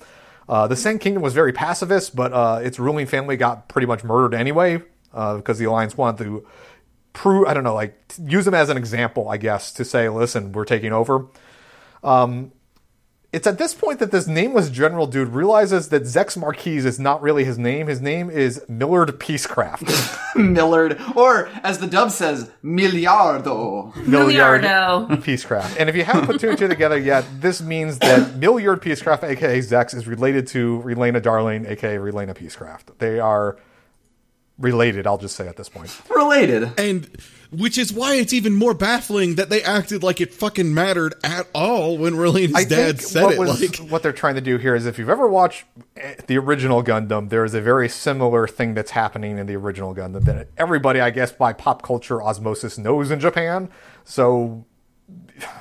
Uh, the Sanc Kingdom was very pacifist, but uh, its ruling family got pretty much murdered anyway uh, because the Alliance wanted to prove I don't know, like use them as an example, I guess, to say, "Listen, we're taking over." It's at this point that this nameless general dude realizes that Zechs Merquise is not really his name. His name is Millard Peacecraft. <laughs> Millard, or as the dub says, Miliardo. Milliardo. Peacecraft. And if you haven't put two and two together yet, this means that Milliard Peacecraft, aka Zechs, is related to Relena Darlian, aka Relena Peacecraft. They are related, I'll just say at this point. Related. And which is why it's even more baffling that they acted like it fucking mattered at all when Relena's I dad said what it. was- like, what they're trying to do here is if you've ever watched eh, the original Gundam, there is a very similar thing that's happening in the original Gundam that everybody, I guess, by pop culture osmosis knows in Japan. So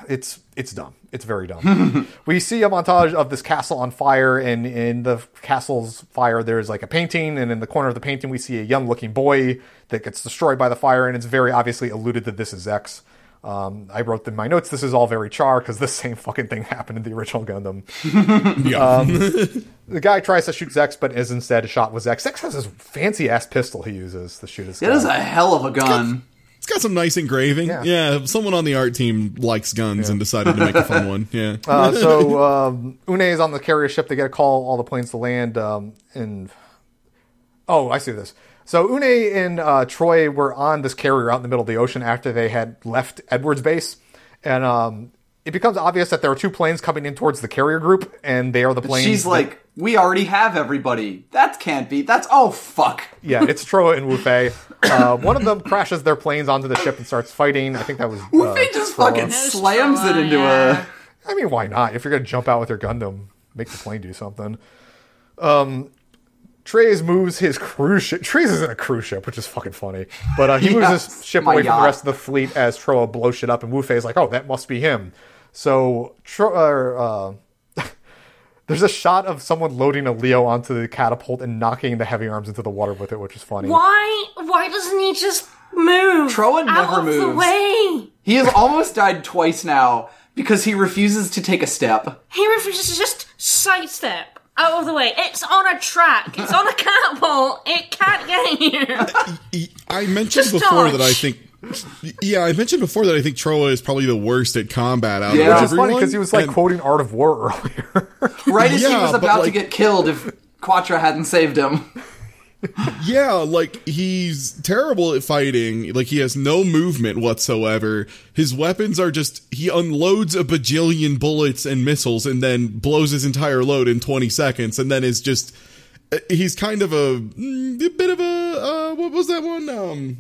it's it's dumb. It's very dumb. <laughs> we see a montage of this castle on fire, and in the castle's fire, there's like a painting, and in the corner of the painting, we see a young-looking boy that gets destroyed by the fire, and it's very obviously alluded that this is X. Um, I wrote in my notes, this is all very char because the <laughs> same fucking thing happened in the original Gundam. <laughs> yeah. The guy tries to shoot Zechs, but is instead shot with Zechs. Zechs has this fancy ass pistol he uses to shoot his It is a hell of a gun. It's got some nice engraving. Yeah. Yeah. someone on the art team likes guns and decided to make a fun one. Yeah. <laughs> Uh, so <laughs> um, Une is on the carrier ship. They get a call, all the planes to land. Um, and oh, I see this. So Une and uh, Troy were on this carrier out in the middle of the ocean after they had left Edwards base, and um, it becomes obvious that there are two planes coming in towards the carrier group, and they are the planes. She's that- like, we already have everybody. That can't be. That's oh fuck. yeah, it's Trowa and Wufei. <coughs> Uh, one of them crashes their planes onto the ship and starts fighting. I think that was. Wu uh, Fei just Trowa. fucking slams it into yeah. a. I mean, why not? If you're gonna jump out with your Gundam, make the plane do something. Um, Treize moves his cruise ship. Treize isn't a cruise ship, which is fucking funny. But uh, he moves his ship my away from the rest of the fleet as Trowa blows shit up, and Wu Fei's like, "Oh, that must be him." So Tro- uh, there's a shot of someone loading a Leo onto the catapult and knocking the Heavyarms into the water with it, which is funny. Why? Why doesn't he just move? Trowa out never of the moves. way. He has almost died twice now because he refuses to take a step. He refuses to just sidestep out of the way. It's on a track. It's on a catapult. It can't get here. I mentioned Just before dodge. that I think. Yeah, I mentioned before that I think Trowa is probably the worst at combat out Yeah. of Which is everyone. funny because he was like and- quoting Art of War earlier. <laughs> Right as he was but, about to get killed if Quatre hadn't saved him. <laughs> Yeah, like he's terrible at fighting. Like he has no movement whatsoever. His weapons are just he unloads a bajillion bullets and missiles and then blows his entire load in 20 seconds and then is just uh, he's kind of a, mm, a bit of a uh what was that one um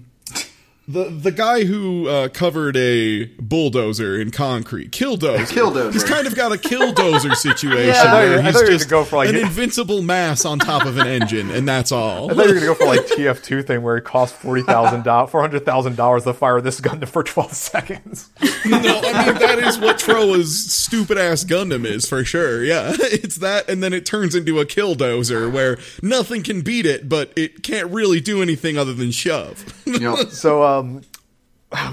the the guy who uh, covered a bulldozer in concrete, killdozer. <laughs> Killdozer. He's kind of got a killdozer <laughs> situation Yeah. You- where he's you just go for, like- an invincible mass on top of an engine, and that's all. I thought you were gonna go for like TF2 thing where it costs forty thousand dollars, <laughs> four hundred thousand dollars to fire this gun for twelve seconds. no, I mean that is what Trowa's stupid ass Gundam is for sure. Yeah, it's that, and then it turns into a killdozer where nothing can beat it, but it can't really do anything other than shove. Yep. So um,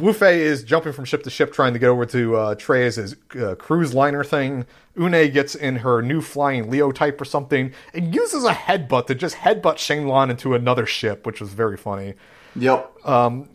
Wu Fei is jumping from ship to ship trying to get over to uh, Treize uh, cruise liner thing. Une gets in her new flying Leo type or something and uses a headbutt to just headbutt Shenlong into another ship, which was very funny. Yep.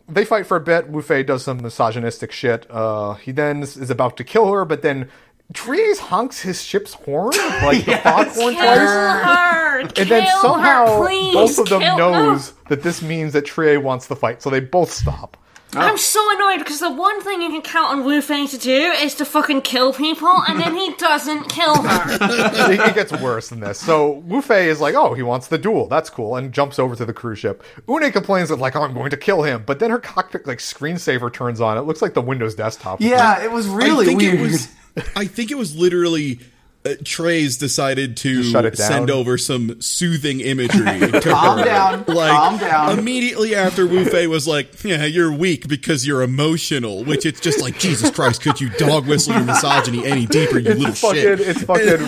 They fight for a bit. Wu Fei does some misogynistic shit. Uh, he then is about to kill her, but then Treize honks his ship's horn, <laughs> like the foghorn Kill twice. her. And Kill then somehow her, please. both of them Kill- knows that this means that Treize wants to fight, so they both stop. Oh. I'm so annoyed because the one thing you can count on Wu Fei to do is to fucking kill people, and then he doesn't kill her. <laughs> it, it gets worse than this. So Wu Fei is like, oh, he wants the duel. That's cool. And jumps over to the cruise ship. Une complains that, like, oh, I'm going to kill him. But then her cockpit, like, screensaver turns on. It looks like the Windows desktop. Yeah, it was really I think weird. it was. I think it was literally. Uh, Treize decided to shut it down. send over some soothing imagery <laughs> to Calm her. down, Like calm down. immediately after Wu Fei was like, "Yeah, you're weak because you're emotional," which it's just like, Jesus Christ, could you dog whistle your misogyny any deeper, you little fucking, shit? it's fucking <laughs>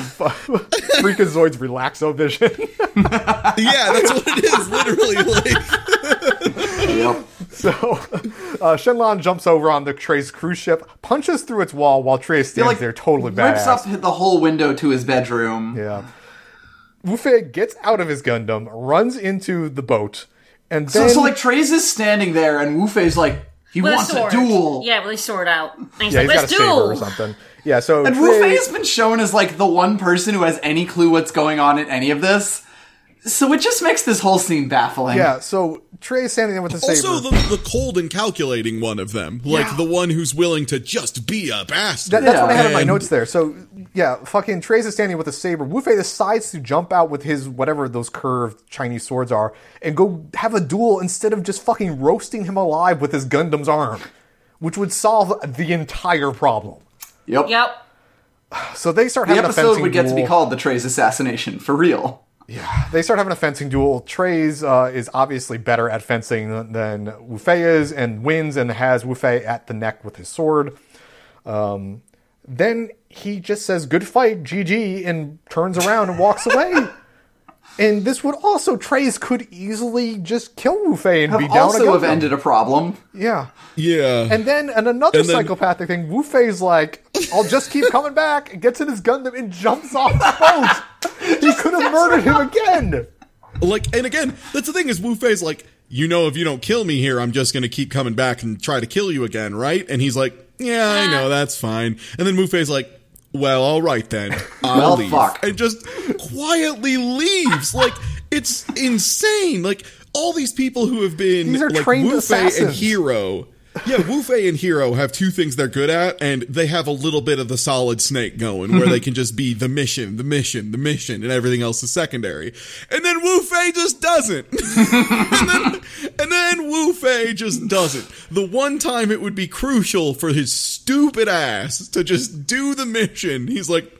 Freakazoid's Relaxo Vision. <laughs> Yeah, that's what it is. Literally, like, Yep. <laughs> so uh, Shenlong jumps over on the Treize cruise ship, punches through its wall while Treize stands like, there totally Rips badass. up the whole window to his bedroom. Yeah. Wu Fei gets out of his Gundam, runs into the boat, and So, then so like Treize is standing there, and Wu Fei's like, he With wants a a duel. Yeah, with his sword out. And he's yeah, like, he's got a let's saber or something. Yeah, so And Wu Trey- Fei has been shown as like the one person who has any clue what's going on in any of this. So it just makes this whole scene baffling. yeah, so Treize standing there with the saber. also the, the cold and calculating one of them, like Yeah. the one who's willing to just be a bastard. That- that's what I had in my notes there. So yeah, fucking Treize is standing with a saber. Wu Fei decides to jump out with his whatever those curved Chinese swords are and go have a duel instead of just fucking roasting him alive with his Gundam's arm, which would solve the entire problem. Yep. Yep. So they start The having a episode fencing would get to be called the Treize assassination for real. Yeah, they start having a fencing duel. Treize uh, is obviously better at fencing than Wu Fei is, and wins and has Wu Fei at the neck with his sword. Um, then he just says "Good fight, GG," and turns around and walks away. <laughs> And this would also Treize could easily just kill Wu Fei and be Have down also have again. ended a problem. Yeah. Yeah. And then and another And then- psychopathic thing, Wu Fei's like, I'll just keep coming back, and gets in his Gundam and jumps off the boat. <laughs> he could have murdered him again. Like, and again, that's the thing is Wu Fei's like, you know, if you don't kill me here, I'm just gonna keep coming back and try to kill you again, right? And he's like, yeah, I know, that's fine. And then Wu Fei's like, well, all right then, <laughs> I'll Well, leave, fuck. and just quietly leaves. Like, it's insane. Like all these people who have been These are like trained Wu Fei and. Heero. Yeah, Wu Fei and Heero have two things they're good at, and they have a little bit of the solid snake going, where they mm-hmm. can just be the mission, the mission, the mission, and everything else is secondary. And then Wu Fei just doesn't. <laughs> and, then, and then Wu Fei just doesn't. The one time it would be crucial for his stupid ass to just do the mission, he's like,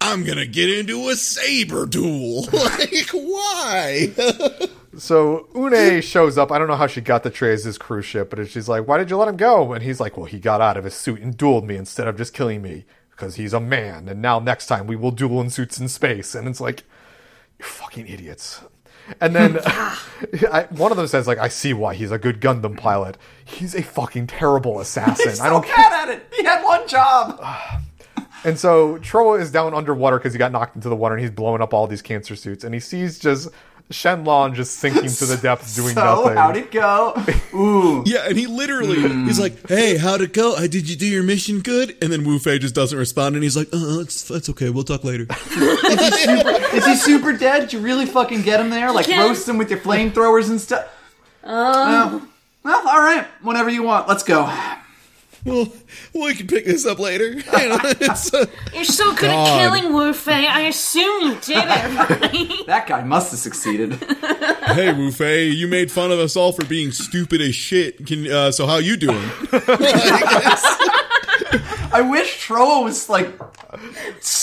I'm gonna get into a saber duel. <laughs> like, why? <laughs> So Une shows up. I don't know how she got the Treize cruise ship, but she's like, "Why did you let him go?" And he's like, "Well, he got out of his suit and dueled me instead of just killing me because he's a man. And now next time we will duel in suits in space." And it's like, "You fucking idiots." And then <laughs> I, one of them says, "Like I see why he's a good Gundam pilot. He's a fucking terrible assassin. He's I don't care." at it. He had one job. <sighs> And so Trowa is down underwater because he got knocked into the water and he's blowing up all these cancer suits. And he sees just Shenlong just sinking to the depths <laughs> doing so nothing. how'd it go? Ooh. <laughs> Yeah, and he literally he's like, "Hey, how'd it go? Did you do your mission good?" And then Wu Fei just doesn't respond, and he's like, "Uh, it's that's okay. We'll talk later." <laughs> Is he super dead? Did you really fucking get him there? Like can- roast him with your flamethrowers and stuff? Oh. well, all right. Whenever you want. Let's go. Well, we can pick this up later. <laughs> You know, it's, uh, You're so good God. at killing Wu Fei. I assume you did it, <laughs> right? That guy must have succeeded. <laughs> hey, Wu Fei, you made fun of us all for being stupid as shit. Can uh, so how you doing? I wish Trowa was like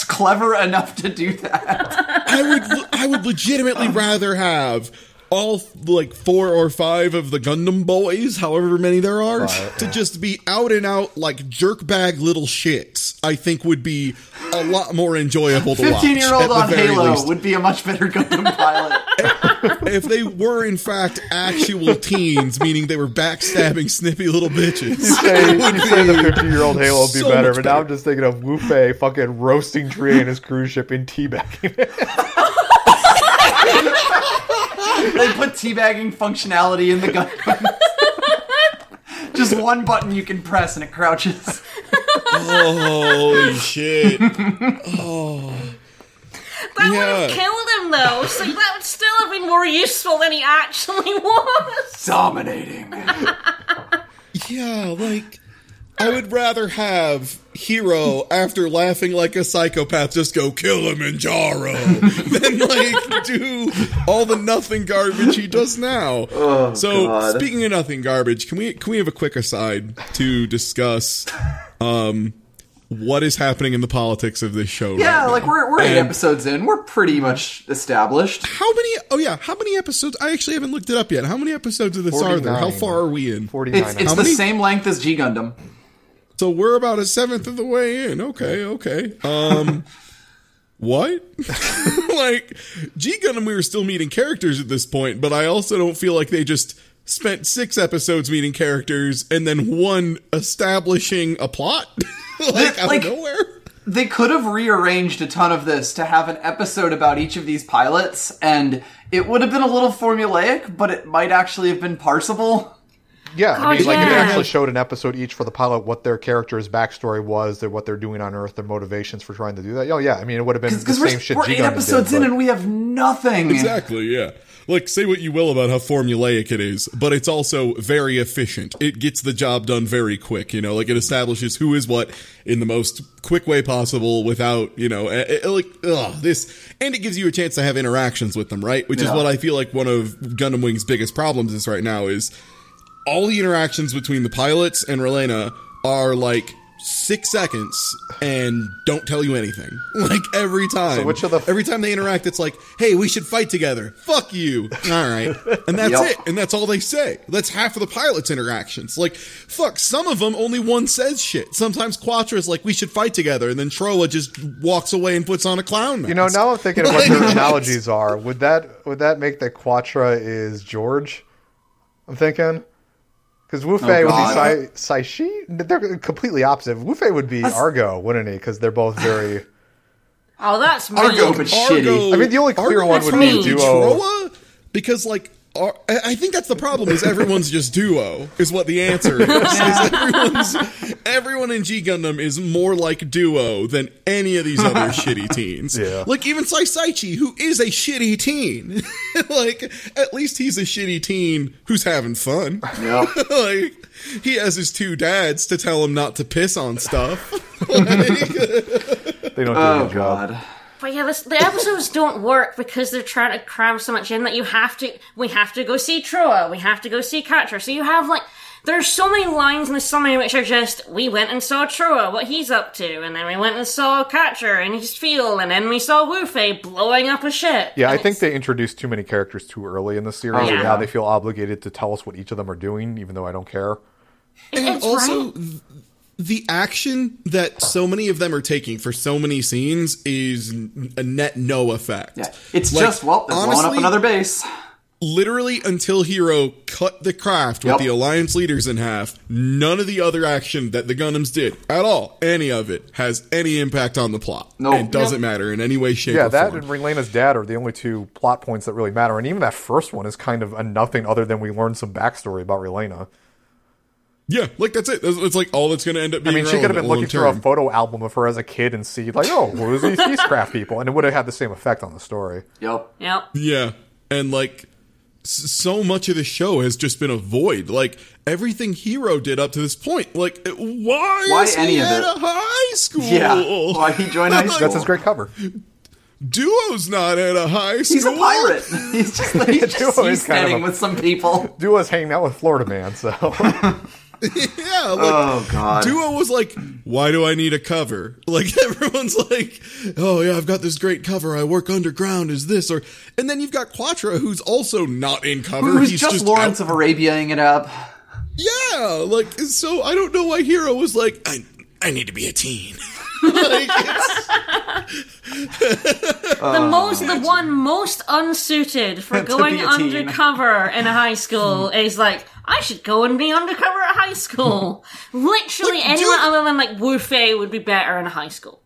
clever enough to do that. I would I would legitimately rather have all like four or five of the Gundam boys, however many there are, to just be out and out like jerkbag little shits. I think would be a lot more enjoyable to watch. Fifteen-year-old on Halo least. would be a much better Gundam <laughs> pilot. if they were in fact actual teens, meaning they were backstabbing snippy little bitches. say, you say the 50 year old Halo would be So better, much but now. I'm just thinking of Wu Fei fucking roasting Treize in his cruise ship in teabagging. <laughs> they put teabagging functionality in the gun. <laughs> Just one button you can press and it crouches. Holy shit! <laughs> Oh. That would have killed him, though. So that would still have been more useful than he actually <laughs> was. Dominating. yeah, like I would rather have Heero after laughing like a psychopath just go kill him in Jaro <laughs> than like do all the nothing garbage he does now. so God. speaking of nothing garbage, can we can we have a quick aside to discuss um what is happening in the politics of this show? Yeah, right like now? we're we're eight And- episodes in. We're pretty much established. How many? Oh yeah, how many episodes? I actually haven't looked it up yet. How many episodes of this are there? How far are we in? 49. It's it's the many? same length as G Gundam. So we're about a seventh of the way in. Okay, okay. Um, <laughs> what? <laughs> like G Gundam, we were still meeting characters at this point, but I also don't feel like they just spent six episodes meeting characters and then one establishing a plot, <laughs> like out Like- of nowhere. They could have rearranged a ton of this to have an episode about each of these pilots, and it would have been a little formulaic, but it might actually have been parsable. Yeah, I God, mean, like if they actually showed an episode each for the pilot, what their character's backstory was, their, what they're doing on Earth, their motivations for trying to do that. Oh yeah, I mean, it would have been the Because same we're, shit. we're G eight episodes did, in but- and we have nothing. Exactly, yeah. Like, say what you will about how formulaic it is, but it's also very efficient. It gets the job done very quick, you know, like it establishes who is what in the most quick way possible without, you know, like, ugh, this, and it gives you a chance to have interactions with them, right? Which is what I feel like one of Gundam Wing's biggest problems is right now is all the interactions between the pilots and Relena are like six seconds and don't tell you anything. <laughs> Like every time. So which of the- every time they interact, it's like, hey, we should fight together. Fuck you. All right. And that's Yep. it. And that's all they say. That's half of the pilots' interactions. Like, fuck, some of them only one says shit. Sometimes Quatre is like, we should fight together. And then Trowa just walks away and puts on a clown mask. You know, now I'm thinking of what <laughs> their analogies are. Would that would that make that Quatre is George? I'm thinking because Wu oh, Fei would be Sai Saici. They're completely opposite. Wu Fei would be Argo, wouldn't he? Because they're both very. <sighs> Oh, that's me. Argo, but shitty. I mean, the only clear one Argo would be me. Duo. Trowa? Because like Ar- I I think that's the problem is everyone's just duo is what the answer is. <laughs> Is everyone's everyone in G Gundam is more like duo than any of these other <laughs> shitty teens. Yeah. Like even Sai Saici, who is a shitty teen. <laughs> like at least he's a shitty teen who's having fun. Yep. <laughs> like he has his two dads to tell him not to piss on stuff. Like, They don't do a Oh good job. god. But yeah, this, the episodes don't work because they're trying to cram so much in that you have to. We have to go see Trowa. We have to go see Quatre. So you have like. There's so many lines in the summary which are just, we went and saw Trowa, what he's up to, and then we went and saw Catcher and his field, and then we saw Wufei blowing up a ship. Yeah, I And think they introduced too many characters too early in the series, Oh, and yeah. now they feel obligated to tell us what each of them are doing, even though I don't care. and it's also right. the action that so many of them are taking for so many scenes is a net no effect. Yeah. It's Like, just, well, they're blowing up another base. Literally until Heero cut the craft with Yep. the Alliance leaders in half, none of the other action that the Gundams did at all, any of it, has any impact on the plot. Nope. it doesn't Nope. matter in any way, shape, Yeah, or that form. and Relena's dad are the only two plot points that really matter, and even that first one is kind of a nothing other than we learned some backstory about Relena. yeah, like that's it. That's- It's like all that's going to end up being. I mean, she could have been looking through a photo album of her as a kid and see, like, oh, who's these <laughs> Peacecraft people? And it would have had the same effect on the story. Yep. Yep. Yeah, and like s- so much of the show has just been a void. Like everything Heero did up to this point. Like why, Why is any he of at it? a high school? Yeah. Why he joined high <laughs> school. That's his great cover. Duo's not at a high school. He's a pirate. <laughs> He's just like, he's <laughs> just Duo is kind of a- with some people. Duo's hanging out with Florida Man, so <laughs> yeah, like Oh god. Duo was like, "Why do I need a cover?" <laughs> Like everyone's like, "Oh yeah, I've got this great cover. I work underground. Is this or?" And then you've got Quatre, who's also not in cover. Who's He's just, just Lawrence out- of Arabiaing it up. Yeah, like so. I don't know why Heero was like, "I I need to be a teen." <laughs> like, it's- the uh, most, the one most unsuited for <laughs> going be a teen. undercover in a high school hmm. is like, I should go and be undercover at high school. Hmm. Literally, Like, anyone dude- other than like Wu Fei would be better in a high school.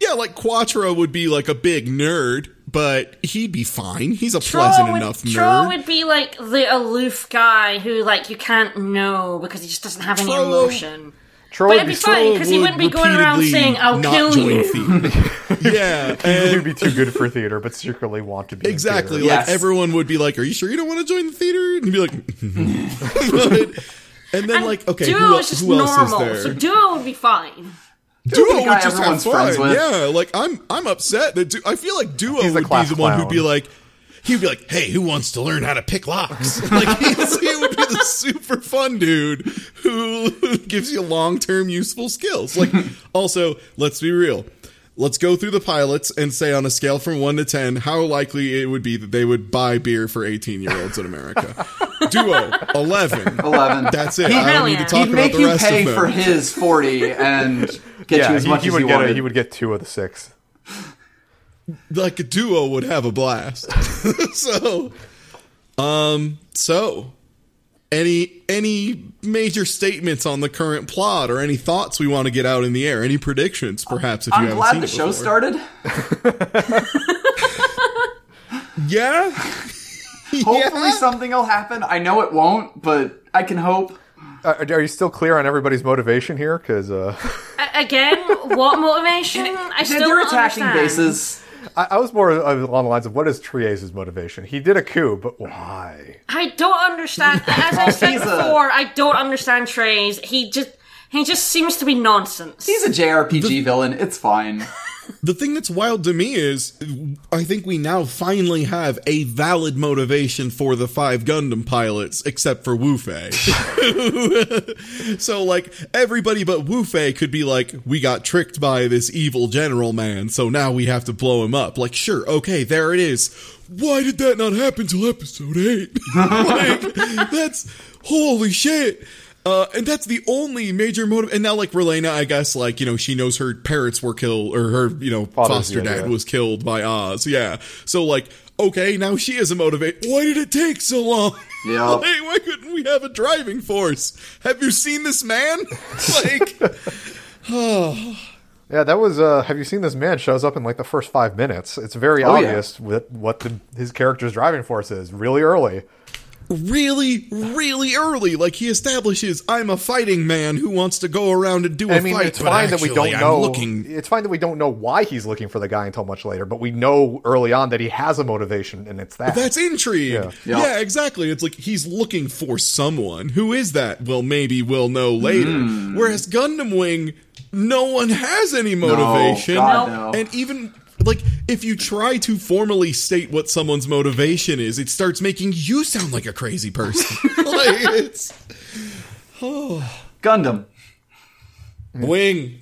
yeah, like Quatre would be like a big nerd, but he'd be fine. He's a pleasant would, enough Tro nerd. would be like the aloof guy who like you can't know because he just doesn't have any Tro- emotion. Troy But would it'd be be, fine because he would wouldn't be going around saying, "I'll kill you." theater. <laughs> <laughs> yeah, he'd be too good for theater, but secretly want to be exactly. theater. Like Yes. everyone would be like, "Are you sure you don't want to join the theater?" And he'd be like, but <laughs> And then, like, okay, duo who, is just who else normal, is so there? duo would be fine. Duo would just have everyone's fun. Yeah, like I'm I'm upset that du- I feel like Duo He's would be the one who'd be like he'd be like, "Hey, who wants to learn how to pick locks?" <laughs> like he's, he would be the super fun dude who <laughs> gives you long-term useful skills. Like <laughs> also, let's be real. Let's go through the pilots and say on a scale from 1 to 10 how likely it would be that they would buy beer for 18-year-olds in America. Duo 11. 11. That's it. He'd- I don't need to He'd talk He'd make you pay for his 40 and get yeah, you as he, much he as would you get wanted. a, he would get two of the six. Like a duo would have a blast. <laughs> so, um, so any any major statements on the current plot or any thoughts we want to get out in the air? Any predictions, perhaps? If you I'm haven't glad seen the it show before? started. <laughs> Yeah. <laughs> Hopefully something will happen. I know it won't, but I can hope. Uh, are you still clear on everybody's motivation here? Because uh, again, what motivation? I They're, still they're attacking understand. bases. I, I was more along the lines of what is Treize's motivation? He did a coup, but why? I don't understand. <laughs> As I said before, I don't understand Treize. He just he just seems to be nonsense. He's a JRPG villain. It's fine. <laughs> The thing that's wild to me is, I think we now finally have a valid motivation for the five Gundam pilots, except for Wu Fei. <laughs> so, like, everybody but Wu Fei could be like, we got tricked by this evil general man, so now we have to blow him up. Like, sure, okay, there it is. Why did that not happen till episode 8? <laughs> like, that's, holy shit. Uh, and that's the only major motive. And now, like Relena, I guess, like you know, she knows her parents were killed, or her, you know, Father's foster dad yeah. was killed by Oz. Yeah. So, like, okay, now she is a motivate. Why did it take so long? Yeah, <laughs> like, why couldn't we have a driving force? Have you seen this man? <laughs> like, oh. <sighs> Yeah, that was. Uh, have you seen this man shows up in like the first five minutes? It's very Oh, obvious what what the, his character's driving force is. Really early. Really, really early. Like he establishes, I'm a fighting man who wants to go around and do a I mean, fight. it's but fine that we don't I'm know. looking It's fine that we don't know why he's looking for the guy until much later, but we know early on that he has a motivation, and it's that. That's intrigue. Yeah. Yeah. Yeah. exactly. It's like he's looking for someone. Who is that? Well, maybe we'll know later. Hmm. Whereas Gundam Wing, no one has any motivation. God, no. And even like if you try to formally state what someone's motivation is, it starts making you sound like a crazy person. <laughs> <laughs> like it's <sighs> Gundam. Wing.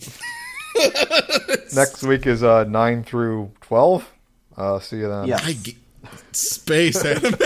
<laughs> Next week is uh, nine through twelve. Uh, see you then. Yeah. I g- space anime.